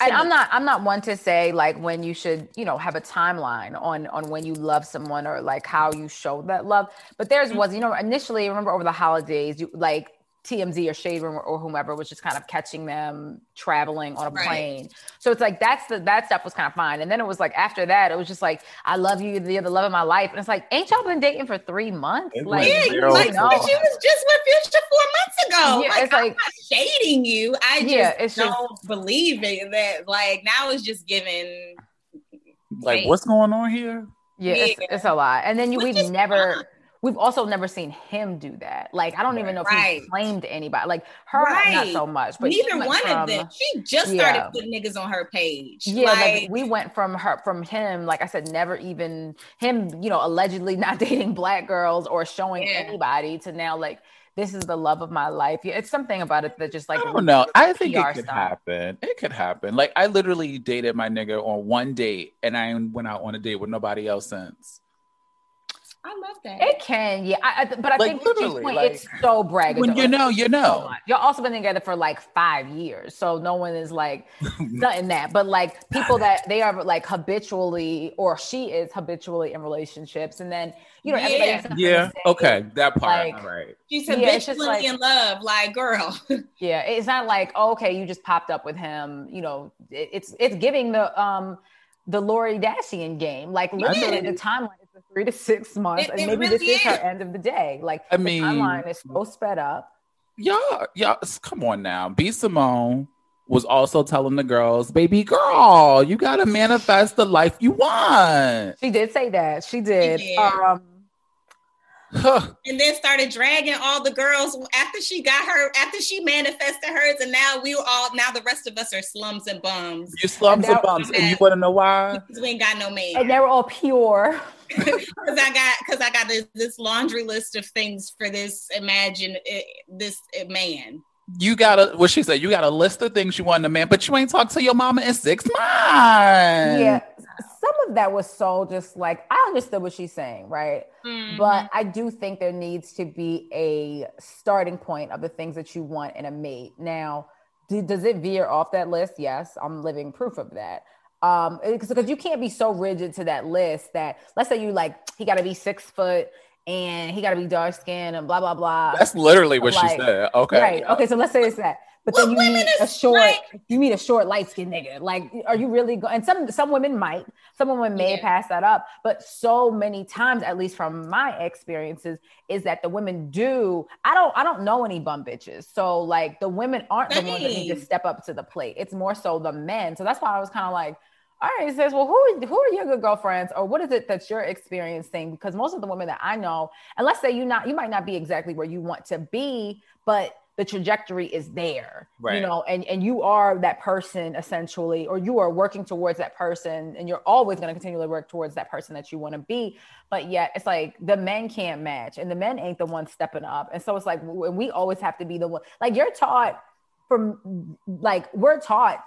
and I'm not I'm not one to say like when you should you know have a timeline on on when you love someone or like how you show that love. But theirs was mm. you know initially remember over the holidays you like TMZ or Shade Room or whomever was just kind of catching them traveling on a Right. plane. So it's like that's the that stuff was kind of fine. And then it was like after that it was just like I love you you're the love of my life. And it's like ain't y'all been dating for three months? It Like was yeah, you like, no. but you was just with Future four months ago. Yeah, like, it's I'm like- not shading you. I just Yeah, it's just- don't believe it. That like now it's just giving. Like, Right. what's going on here? Yeah, It's, Yeah. it's a lot. And then you, Which we've never, fine. We've also never seen him do that. Like, I don't even know if Right. he claimed anybody. Like her, not Right. so much. But he Neither one from- of them. She just yeah. started putting niggas on her page. Yeah, like, like, we went from her, from him, like I said, never even him, you know, allegedly not dating black girls or showing Yeah. anybody to now like this is the love of my life. Yeah, it's something about it that just like I don't know. I think PR it could stuff. happen. It could happen. Like I literally dated my nigga on one date, and I went out on a date with nobody else since. I love that. It can, yeah. I, I, but I Like, think to G's literally, point, like, it's so bragging. When you know, you know. much. Y'all also been together for like five years, so no one is like nothing that. But like people that they are like habitually, or she is habitually in relationships, and then you know, Yeah. has Yeah. Okay. That part. Like- all right. She's habitually it's just like- in love, like girl. Yeah, it's not like oh, okay, you just popped up with him. You know, it, it's it's giving the um the Lori Dashian game. Like literally, the timeline is the three to six months, It- and maybe really this is her end of the day. Like I mean- timeline is so sped up. Y'all, y'all, come on now. B Simone was also telling the girls, baby girl, you gotta manifest the life you want. She did say that. She did. did. Um, Huh. and then started dragging all the girls after she got her, after she manifested hers, and now we were all now the rest of us are slums and bums you slums and that- bumps, and you wanna know why? because we ain't got no man. and they were all pure. Because I got because I got this, this laundry list of things for this imagine eh, this eh, man. You gotta what she said, you got a list of things you want in a man, but you ain't talked to your mama in six months. Yeah, some of that was so just like I understood what she's saying, right? Mm-hmm. But I do think there needs to be a starting point of the things that you want in a mate. Now, do, does it veer off that list? Yes, I'm living proof of that. Um, because you can't be so rigid to that list that let's say you like he got to be six foot and he got to be dark skinned and blah blah blah. That's literally what Like, she said. Okay. Right. Okay. So let's say it's that. But then you women meet a short, like- you meet a short, light skinned nigga. Like, are you really going? And some some women might, some women may Yeah. pass that up. But so many times, at least from my experiences, is that the women do. I don't. I don't know any bum bitches. So like the women aren't the ones that need to step up to the plate. It's more so the men. So that's why I was kind of like. All right, says, well, who who are your good girlfriends, or what is it that you're experiencing? Because most of the women that I know, and let's say you not, you might not be exactly where you want to be, but the trajectory is there, Right. you know, and and you are that person essentially, or you are working towards that person, and you're always going to continually work towards that person that you want to be. But yet, it's like the men can't match, and the men ain't the ones stepping up, and so it's like we always have to be the one. Like you're taught from, like we're taught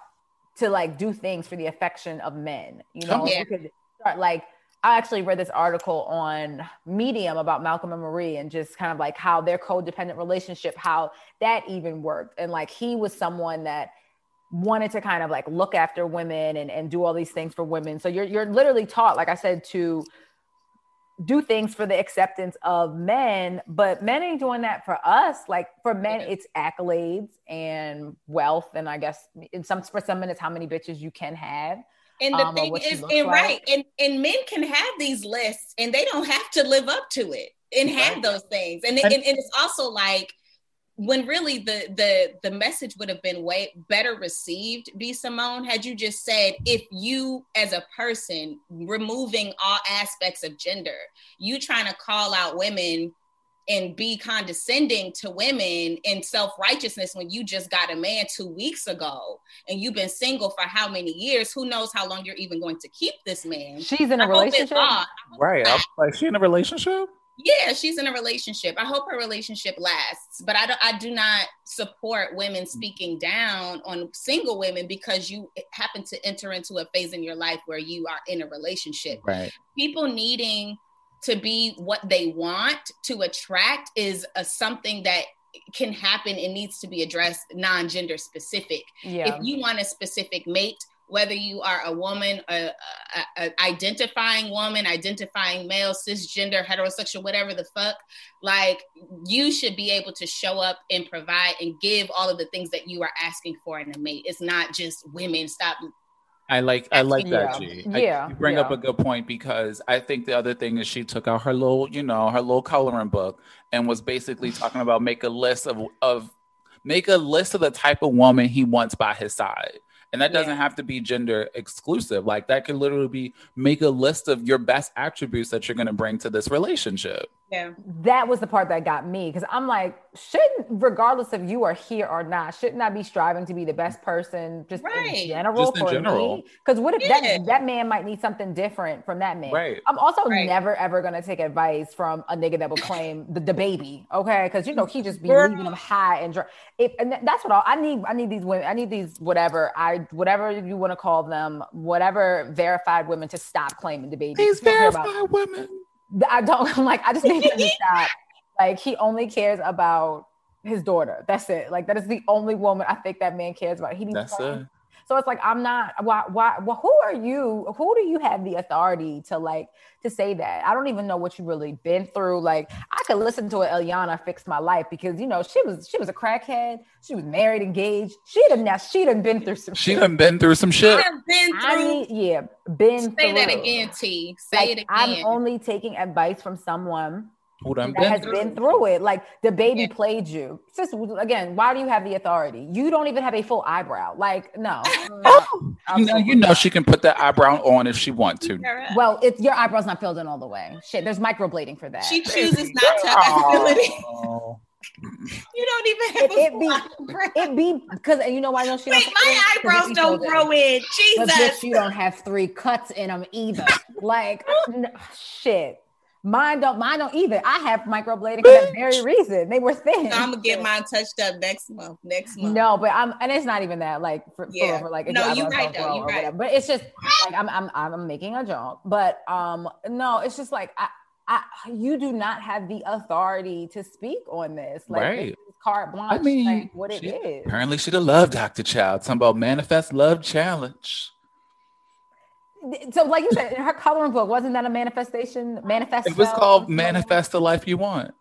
to like do things for the affection of men. You know, Yeah. you could start like I actually read this article on Medium about Malcolm and Marie and just kind of like how their codependent relationship, how that even worked. And like he was someone that wanted to kind of like look after women and, and do all these things for women. So you're you're literally taught, like I said, to do things for the acceptance of men, but men ain't doing that for us. Like for men, it's accolades and wealth, and I guess in some for some men, it's how many bitches you can have. And the um, thing is, and like. right, and, and men can have these lists and they don't have to live up to it and have Right. those things. And, And- and, and it's also like when really the the the message would have been way better received, B Simone, had you just said if you as a person removing all aspects of gender, you trying to call out women and be condescending to women in self-righteousness when you just got a man two weeks ago and you've been single for how many years who knows how long you're even going to keep this man She's in a I hope it's relationship. Right. I was like, she in a relationship? Yeah she's in a relationship i hope her relationship lasts but i do, I do not support women mm. speaking down on single women because you happen to enter into a phase in your life where you are in a relationship Right. people needing to be what they want to attract is a, something that can happen and needs to be addressed non-gender specific Yeah. if you want a specific mate whether you are a woman a, a, a identifying woman identifying male cisgender heterosexual whatever the fuck like you should be able to show up and provide and give all of the things that you are asking for in a mate it's not just women stop I like I like that, Yeah. G. I- Yeah, you bring up a good point because I think the other thing is she took out her little, you know, her little coloring book and was basically talking about make a list of of make a list of the type of woman he wants by his side. And that doesn't have to be gender exclusive. Like that could literally be make a list of your best attributes that you're going to bring to this relationship. Yeah that was the part that got me because I'm like, shouldn't, regardless if you are here or not, shouldn't I be striving to be the best person just Right. in general Just in for general. me? Because what if Yeah. that that man might need something different from that man? Right. I'm also Right. never ever gonna take advice from a nigga that will claim the, the baby, okay? Because you know he just be Girl. leaving them high and dry. If, and that's what all, I need. I need these women. I need these whatever I whatever you want to call them, whatever verified women to stop claiming the baby. These You about- verified women. I don't I'm like I just need him to stop. Like he only cares about his daughter. That's it. Like that is the only woman I think that man cares about. He needs That's friends. It. So it's like I'm not. Why? Why? Well, who are you? Who do you have the authority to like to say that? I don't even know what you really been through. Like I could listen to a Iyanla fix my life because you know she was she was a crackhead. She was married, engaged. She done now she done been through some. She shit. done been through some shit. I've been I through. yeah, been Say that again, T. Say Like, it again. I'm only taking advice from someone Who done that been has through? been through it. Like the baby Yeah. played you. Sis, again, why do you have the authority? You don't even have a full eyebrow. Like, no. You know, you know she can put that eyebrow on if she want to. Well, it's your eyebrow's not filled in all the way. Shit, there's microblading for that. she chooses not to have ability. Oh. You don't even have It- a it be- eyebrow. it be because and you know why don't she Wait, don't my fill in? 'Cause it eyebrows don't filled in. grow in. But Jesus. bitch, you don't have three cuts in them either. like n- shit. Mine don't mine don't either. I have microblading for that very reason. They were thin. I'm gonna get mine touched up next month. Next month. No, but I'm, and it's not even that. Like, for, Yeah. for, like, No, you eyebrows right, though, you or right. whatever. But it's just like I'm, I'm, I'm making a joke. But um, no, it's just like I, I, you do not have the authority to speak on this. Like, Right. this is carte blanche. I mean, like, what it she- is. Apparently, she'd have loved Dr. Child. Talking about manifest love challenge. So, like you said, in her coloring book wasn't that a manifestation? Manifest. It was called Manifest the Life You Want.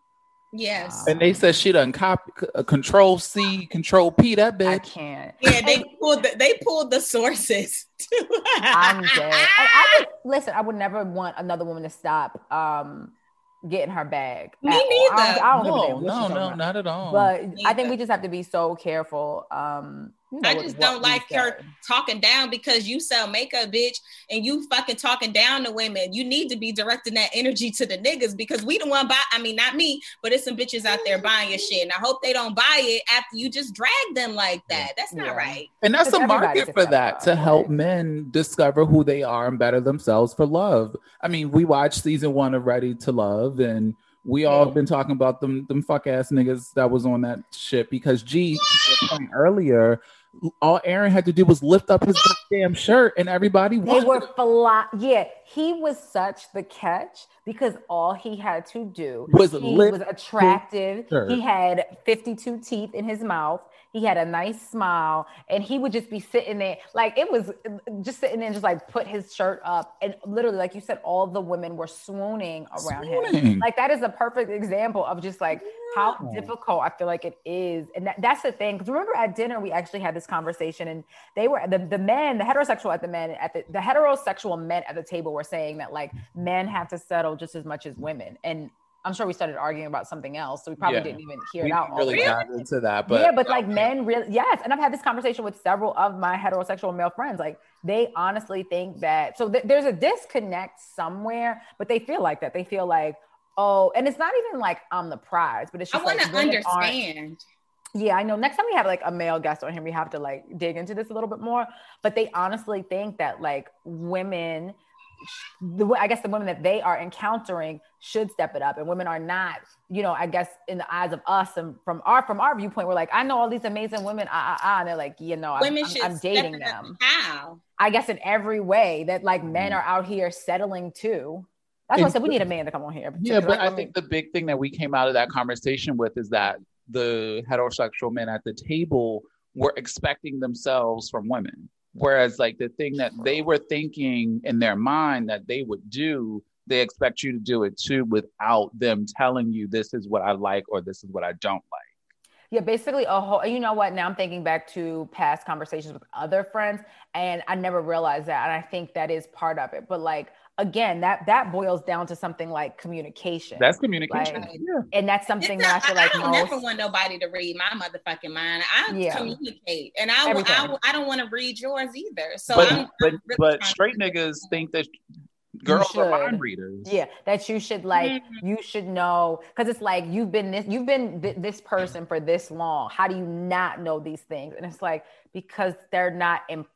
Yes. And they said she done copy uh, control C, control P that bitch. I can't. Yeah, they pulled the, they pulled the sources. too. I'm dead. I, I would listen. I would never want another woman to stop um getting her bag. Me at all. I don't, neither. I don't give a No, damn no, no, about. not at all. But I think we just have to be so careful. Um, you know, I just don't like her talking down because you sell makeup, bitch, and you fucking talking down to women. You need to be directing that energy to the niggas because we the one buy. I mean, not me, but it's some bitches out there buying your shit, and I hope they don't buy it after you just drag them like that. That's not Yeah. right. and that's Because a market for that that to help right? men discover who they are and better themselves for love. I mean, we watched season one of Ready to Love, and we all have been talking about them them fuck ass niggas that was on that shit because G to your point earlier, all Aaron had to do was lift up his damn shirt and everybody They were fly. Yeah, he was such the catch because all he had to do Was he lift was attractive. He had 52 teeth in his mouth. He had a nice smile, and he would just be sitting there, like it was just sitting there, just like put his shirt up, and literally, like you said, all the women were swooning around him. Like that is a perfect example of just like how difficult I feel like it is, and that, that's the thing. Because remember at dinner we actually had this conversation, and they were the the men, the heterosexual at the men at the the heterosexual men at the table were saying that like men have to settle just as much as women, and I'm sure we started arguing about something else, so we probably Yeah. didn't even hear we it out. didn't really the way. dive into that, but yeah, but oh, like men really, yes. And I've had this conversation with several of my heterosexual male friends. Like they honestly think that, so th- there's a disconnect somewhere, but they feel like that. They feel like, oh, and it's not even like I'm the prize, but it's just I just want like to women aren't- understand. yeah, I know. Next time we have like a male guest on here, we have to like dig into this a little bit more. But they honestly think that like women, the I guess the women that they are encountering should step it up, and women are not. You know, I guess in the eyes of us and from our from our viewpoint, we're like, I know all these amazing women, ah ah ah, and they're like, you know, I'm, I'm, I'm dating them. How? I guess in every way that like men Mm. are out here settling too. That's why I said we need a man to come on here. Yeah, but Like, I women- think the big thing that we came out of that conversation with is that the heterosexual men at the table were expecting themselves from women. Whereas, like, the thing that they were thinking in their mind that they would do, they expect you to do it too without them telling you this is what I like or this is what I don't like. Yeah, basically a whole. You know what? Now I'm thinking back to past conversations with other friends, and I never realized that, and I think that is part of it. But like again, that that boils down to something like communication. That's communication. Like, yeah. and that's something It's that I feel like I don't never want nobody to read my motherfucking mind. I Yeah. communicate, and I, I, I don't want to read yours either. So, but I'm, but I'm really but straight to- niggas think that girls are mind readers. Yeah, that you should like Mm-hmm. you should know because it's like you've been this you've been th- this person for this long. How do you not know these things? And it's like because they're not important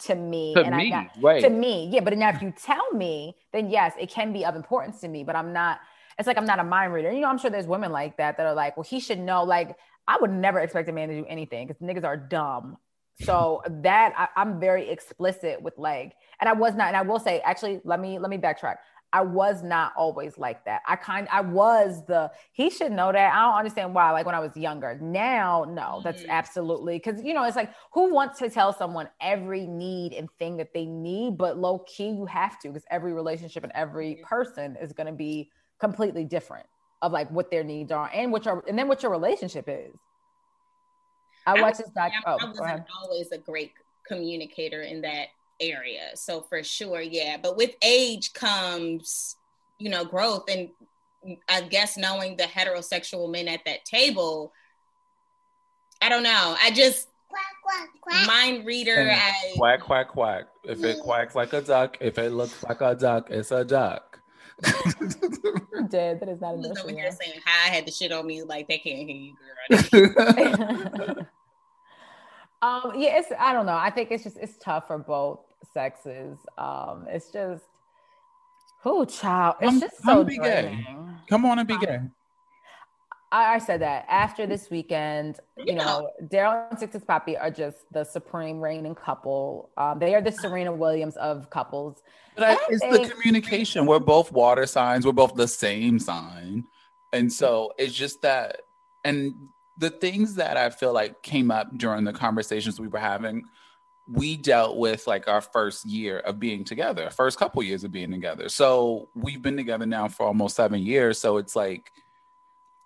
to me. To and me, I got, right. to me, yeah. But now if you tell me, then yes, it can be of importance to me. But I'm not. It's like I'm not a mind reader. You know, I'm sure there's women like that that are like, well, he should know. Like, I would never expect a man to do anything because niggas are dumb. So that I, I'm very explicit with like, and I was not, and I will say, actually, let me let me backtrack. I was not always like that. I kind I was the he should know that. I don't understand why like when I was younger. Now, no, that's Mhm. absolutely cuz you know, it's like who wants to tell someone every need and thing that they need, but low key you have to cuz every relationship and every Mhm. person is going to be completely different of like what their needs are and what your and then what your relationship is. I I watched this doc. I, Oh, I wasn't always a great communicator in that area. So for sure, yeah. But with age comes, you know, growth and I guess knowing the heterosexual men at that table. I don't know. I just quack, quack, quack. mind reader. I Quack, quack, quack. If it quacks like a duck, if it looks like a duck, it's a duck. I'm dead. That is not a was over nursery here saying hi. I had the shit on me like they can't hear you, girl. um yeah it's i don't know i think it's just it's tough for both sexes um it's just who child it's Come- just come so be gay. Come on and be gay. I, I said that after this weekend you Yeah. know daryl and sixes poppy are just the supreme reigning couple um they are the serena williams of couples But I, I it's the communication. We're both water signs. We're both the same sign. And so it's just that, and the things that I feel like came up during the conversations we were having, we dealt with like our first year of being together, first couple years of being together. So we've been together now for almost seven years. So it's like,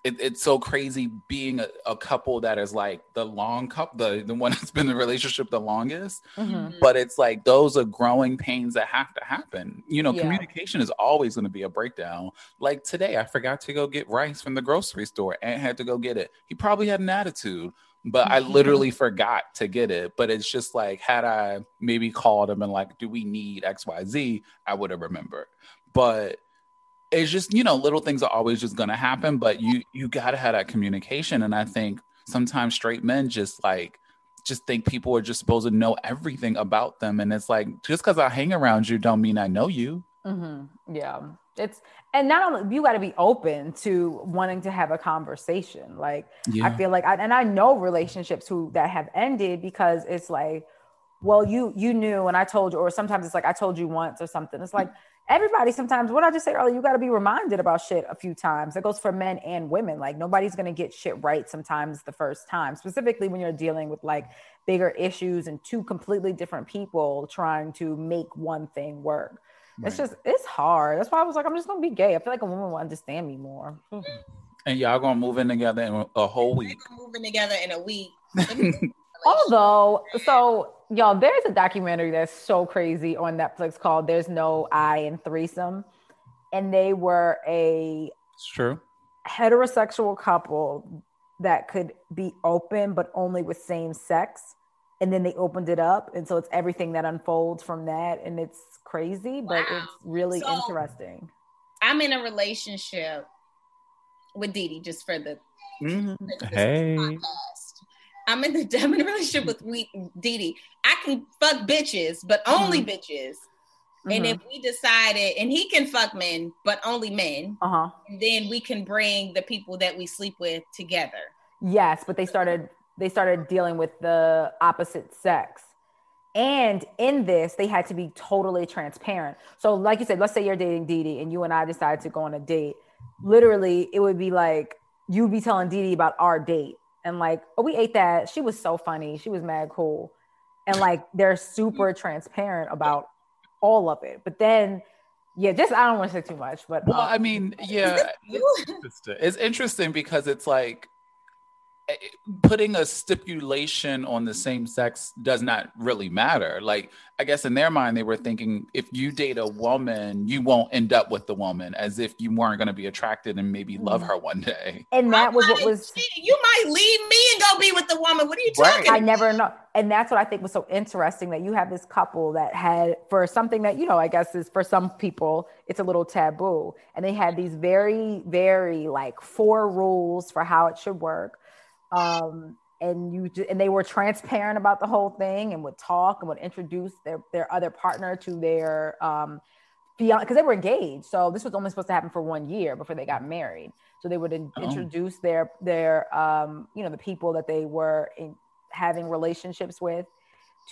it, it's so crazy being a, a couple that is like the long couple, the, the one that's been in the relationship the longest Mhm. but it's like those are growing pains that have to happen. You know, Yeah. communication is always going to be a breakdown. Like today, I forgot to go get rice from the grocery store and had to go get it. He probably had an attitude, but I literally forgot to get it. But it's just like, had I maybe called him and like, do we need XYZ? I would have remembered. But it's just, you know, little things are always just going to happen, but you, you got to have that communication. And I think sometimes straight men just like, just think people are just supposed to know everything about them. And it's like, just because I hang around you don't mean I know you. hmm Yeah, it's and not only you got to be open to wanting to have a conversation. Like I feel like, I, and I know relationships who that have ended because it's like, well, you you knew, and I told you, or sometimes it's like I told you once or something. It's like everybody sometimes. What I just said earlier, you got to be reminded about shit a few times. It goes for men and women. Like nobody's gonna get shit right sometimes the first time, specifically when you're dealing with like bigger issues and two completely different people trying to make one thing work. It's just it's hard. That's why I was like, I'm just gonna be gay. I feel like a woman will understand me more. Mm-hmm. and y'all gonna move in together in a whole week. Moving together in a week. Although, so y'all, there's a documentary that's so crazy on Netflix called "There's No I in Threesome," and they were a It's true. heterosexual couple that could be open, but only with same sex. And then they opened it up, and so it's everything that unfolds from that, and it's crazy, but Wow. it's really So- interesting. I'm in a relationship with Dee Dee, just for the mm-hmm. Hey. podcast. I'm in the I'm in a relationship with we Dee Dee. I can fuck bitches, but only mm-hmm. bitches. And mm-hmm. if we decided, and he can fuck men, but only men, uh huh, and then we can bring the people that we sleep with together. Yes, but they started they started dealing with the opposite sex. And in this, they had to be totally transparent. So, like you said, let's say you're dating Dee Dee and you and I decide to go on a date. Literally, it would be like you'd be telling Dee Dee about our date and like, oh, we ate that. She was so funny. She was mad cool. And like they're super transparent about all of it. But then, yeah, just I don't want to say too much, but Well, uh, I mean, yeah, it's interesting. It's interesting because it's like Eh, putting a stipulation on the same sex does not really matter. Like, I guess in their mind, they were thinking if you date a woman, you won't end up with the woman, as if you weren't going to be attracted and maybe love mm-hmm. her one day. and that was what was. You might leave me and go be with the woman. What are you Right. talking I never know. And that's what I think was so interesting that you have this couple that had, for something that, you know, I guess is for some people, it's a little taboo. And they had these very, very like four rules for how it should work. Um, and you ju- and they were transparent about the whole thing and would talk and would introduce their their other partner to their um fiance because they were engaged. So this was only supposed to happen for one year before they got married. So they would in- Oh. introduce their their um you know the people that they were in, having relationships with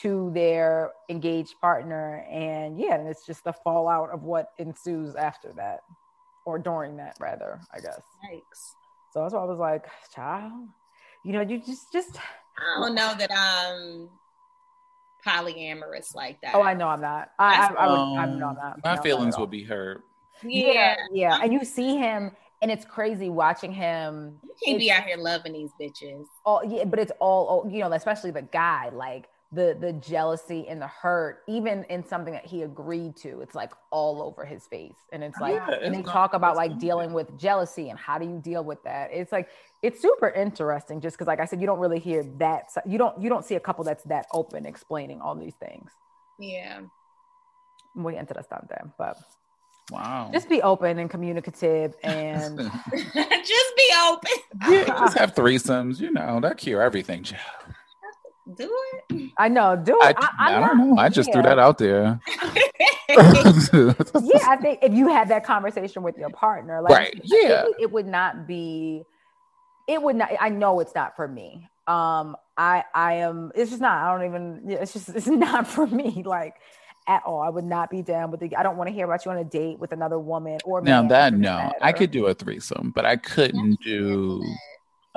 to their engaged partner. And yeah, and it's just the fallout of what ensues after that or during that, rather, I guess. Yikes. So that's why I was like, child, you know, you just, just, I don't know that I'm polyamorous like that. oh, I know I'm not. I, I, I would, I'm not. Um, my no, feelings not at would be hurt. Yeah, Yeah. yeah. And you see him, and it's crazy watching him. You can't be out here loving these bitches. Oh yeah, but it's all oh, you know, especially the guy, like the the jealousy and the hurt, even in something that he agreed to, it's like all over his face. And it's like, Yeah, and it's they not- talk about like dealing with jealousy and how do you deal with that? It's like it's super interesting just because like I said, you don't really hear that you don't you don't see a couple that's that open explaining all these things. Yeah. We get into the stuff but Wow. just be open and communicative and Just be open. yeah, just have threesomes. You know that cure everything. child. Do it. I know, do I, it. I, I, I'm don't know. I just threw that out there. yeah, I think if you had that conversation with your partner, like, Right, it yeah. would- it, would not be. It would not. I know it's not for me. Um, I I am. It's just not. I don't even. yeah, It's just. It's not for me. Like at all. I would not be down with it. I don't want to hear about you on a date with another woman or now man, that for no, I could do a threesome, but I couldn't do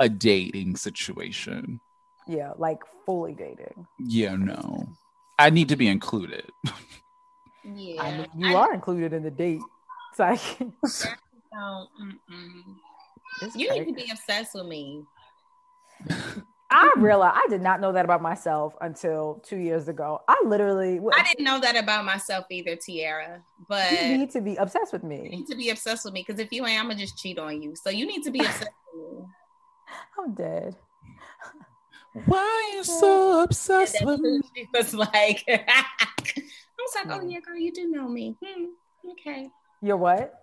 a dating situation. Yeah, like fully dating. Yeah, no. I need to be included. Yeah. I mean, you I are included in the date. It's like. It's You crazy. need to be obsessed with me. I realized I did not know that about myself until two years ago. I literally I didn't know that about myself either, Tiara. But you you need to be obsessed with me. You need to be obsessed with me because if you ain't, I'm gonna just cheat on you. So you need to be obsessed with me. I'm dead. Why are you so obsessed That's with me? who she was like. I was like, oh yeah, girl, you do know me. Hmm, okay. You're what?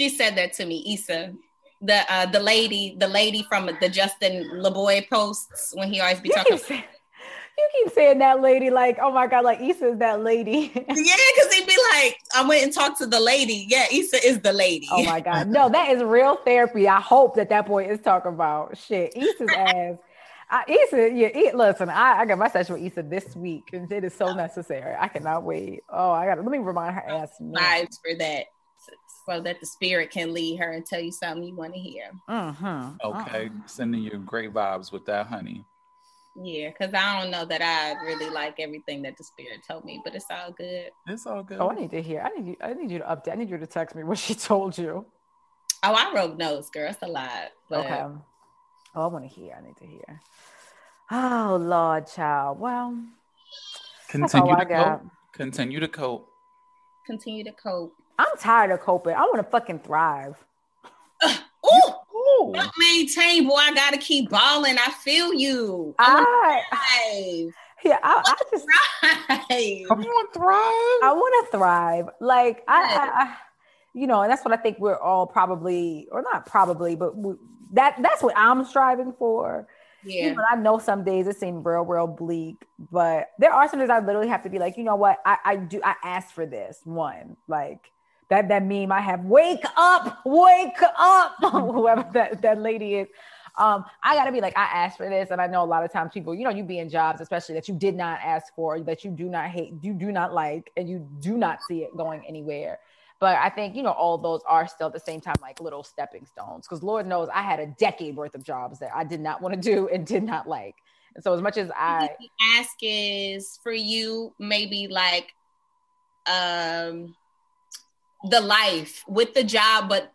She said that to me, Issa. The uh the lady, the lady from the Justin LaBoy posts when he always be You talking. keep, saying, you keep saying that lady like, oh my god, like Issa's that lady. Yeah, because he'd be like, I went and talked to the lady. Yeah, Issa is the lady. oh my god, no, that is real therapy. I hope that that boy is talking about shit. Issa's ass. I, Issa, yeah, listen, I, I got my session with Issa this week, and it is so necessary. I cannot wait. Oh, I got let me remind her ass. vibes for that. So that the spirit can lead her and tell you something you want to hear. Uh-huh. Okay, sending you great vibes with that, honey. Yeah, because I don't know that I really like everything that the spirit told me, but it's all good. It's all good. Oh, I need to hear. I need you. I need you to update. I need you to text me what she told you. Oh, I wrote notes, girl. It's a lot. But Okay. Oh, I want to hear. I need to hear. Oh Lord, child. Well, Continue to cope. Continue to cope. continue to cope. I'm tired of coping. I want to fucking thrive. Ooh, Ooh. don't maintain, boy. I gotta keep balling. I feel you. I, I yeah, I, I just thrive. Come on, thrive. I want to thrive. Like I, I, I, you know, and that's what I think we're all probably, or not probably, but we, that that's what I'm striving for. Yeah. Even I know some days it seems real, real bleak, but there are some days I literally have to be like, you know what? I, I do. I asked for this one, like that that meme I have. Wake up, wake up, whoever that that lady is. Um, I gotta be like, I asked for this, and I know a lot of times people, you know, you be in jobs, especially that you did not ask for, that you do not hate, you do not like, and you do not see it going anywhere. But I think, you know, all those are still at the same time like little stepping stones. Because Lord knows I had a decade worth of jobs that I did not want to do and did not like. And so as much as I ask is for you maybe like um the life with the job but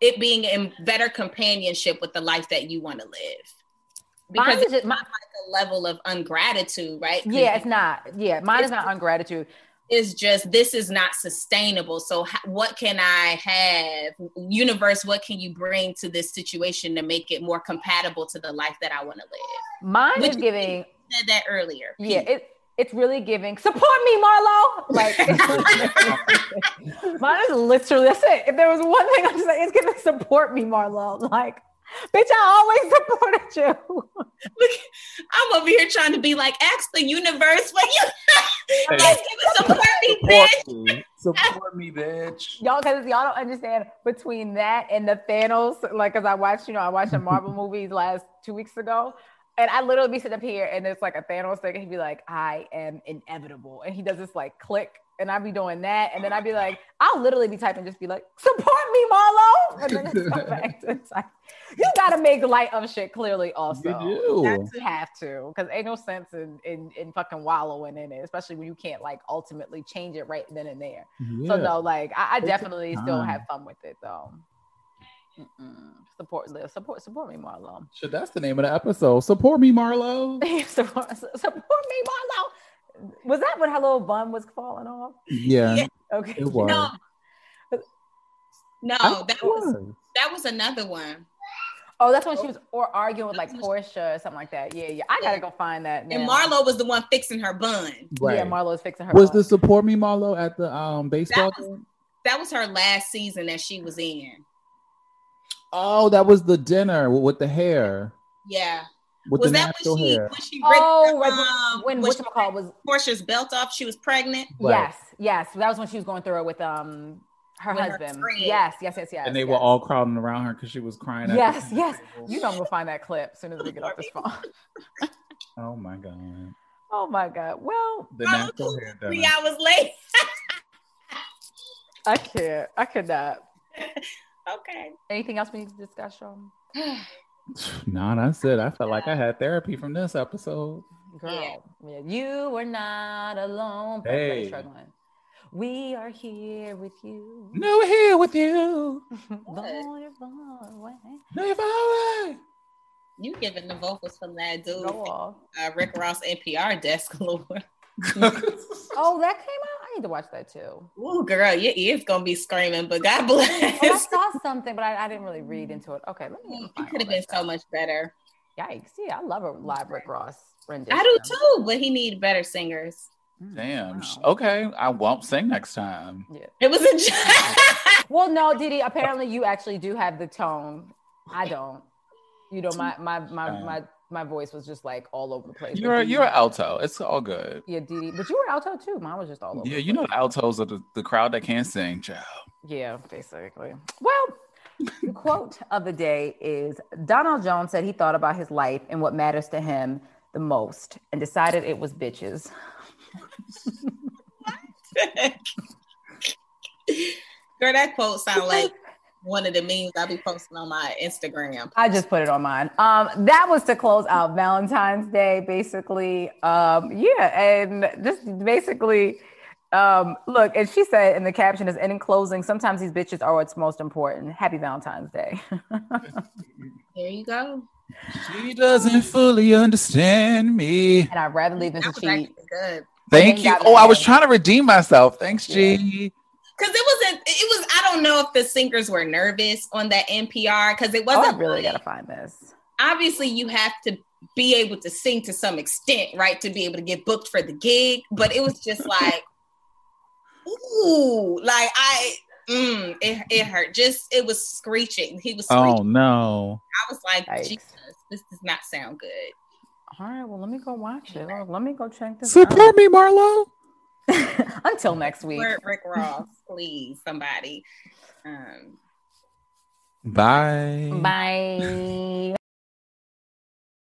it being in better companionship with the life that you want to live because Mine is it's just- not like a level of ungratitude right? yeah, it's not. Yeah, mine is not ungratitude. it's just this is not sustainable so h- what can i have universe what can you bring to this situation to make it more compatible to the life that i want to live Mine Which is giving. said that earlier Yeah, it it's really giving. Support me, Marlo. Like mine is literally that's it. If there was one thing I'm just like, it's giving support me, Marlo. Like, bitch, I always supported you. Look, I'm over here trying to be like, ask the universe, but you Hey. just give us support me, bitch. me. Support me, bitch. Y'all, because y'all don't understand between that and the Thanos, like, because I watched, you know, I watched the Marvel movies last two weeks ago. And I literally be sitting up here and it's like a Thanos thing, and he'd be like, I am inevitable. And he does this like click, and I'd be doing that. And then I'd be like, I'll literally be typing, just be like, support me, Marlo. And then it's go back to type. You gotta make light of shit clearly also. You do. You have to, because ain't no sense in, in in fucking wallowing in it, especially when you can't like ultimately change it right then and there. So Yeah. no, like I, I definitely still have fun with it though. Mm-mm. Support, Liv. Support, support me, Marlo. Shit, that's the name of the episode. Support me, Marlo. support, support me, Marlo. Was that when her little bun was falling off? Yeah, Yeah. Okay. it was. No, no, I that think was that was another one. Oh, that's when she was or arguing with like Porsha or something like that. Yeah, yeah. I gotta go find that. And. Marlo was the one fixing her bun. Right. Yeah, Marlo's fixing her. was bun. the support me Marlo at the um baseball was- game? That was her last season that she was in. Oh, that was the dinner with, with the hair, Yeah. with was the that when she hair. when she ripped Oh, her, um, when when which she call was Porsha's belt off? She was pregnant. Right. yes, yes. That was when she was going through it with um her With husband. friend. yes, yes, yes, yes. and they yes. were all crowding around her because she was crying. Yes, yes. You know I'm gonna find that clip as soon as we get off this phone. Oh my god, Oh my god. Well, the Marlo natural hair. Three hours late. I can't. I could not. Okay. Anything else we need to discuss, Sean? Nah, that's it. I felt like I had therapy from this episode. Girl, Yeah. yeah. you were not alone. That's Hey. struggling. We are here with you. No, we're here with you. Though you're far away. No, you're far away. You giving the vocals from that dude, uh, Rick Ross NPR desk lord. Oh, that came out. I need to watch that too. Ooh, girl, your ears gonna be screaming, but God Oh, I saw something, but I, I didn't really read into it. Okay, let me. it could have been so much better. Yikes! Yeah, I love a live Rick Ross rendition. I do too, but he need better singers. Damn. Wow. Okay, I won't sing next time. Yeah. It was a joke. Well, no, Didi. Apparently, you actually do have the tone. I don't. You know, my my my my my voice was just like all over the place. You're But you're alto. It's all good. Yeah, Didi. But you were alto too. Mine was just all over. Yeah, the you know the altos are the, the crowd that can't sing, child. Yeah, basically. Well, the quote of the day is Donald Jones said he thought about his life and what matters to him the most and decided it was bitches. Girl, that quote sound like one of the memes I'll be posting on my Instagram. I just put it on mine. Um, that was to close out Valentine's Day, basically. Um, yeah, and just basically, um, look, and she said in the caption is, and in closing, sometimes these bitches are what's most important. Happy Valentine's Day. There you go. She doesn't fully understand me. and I'd rather leave than to was actually cheat. good. Thank you. Oh, I was trying to redeem myself. Thanks, G. Because it wasn't, it was, I don't know if the singers were nervous on that NPR because it Oh, I wasn't really like- gotta find this. obviously you have to be able to sing to some extent, right? To be able to get booked for the gig. But it was just like, ooh, like I, mm, it, it hurt. Just, it was screeching. He was screeching. Oh no. I was like, Yikes. Jesus, this does not sound good. All right, well, let me go watch it. Let me go check this Support me, Marlo. Out. Until next week. Word Rick Ross, please, somebody. Um, Bye. Bye.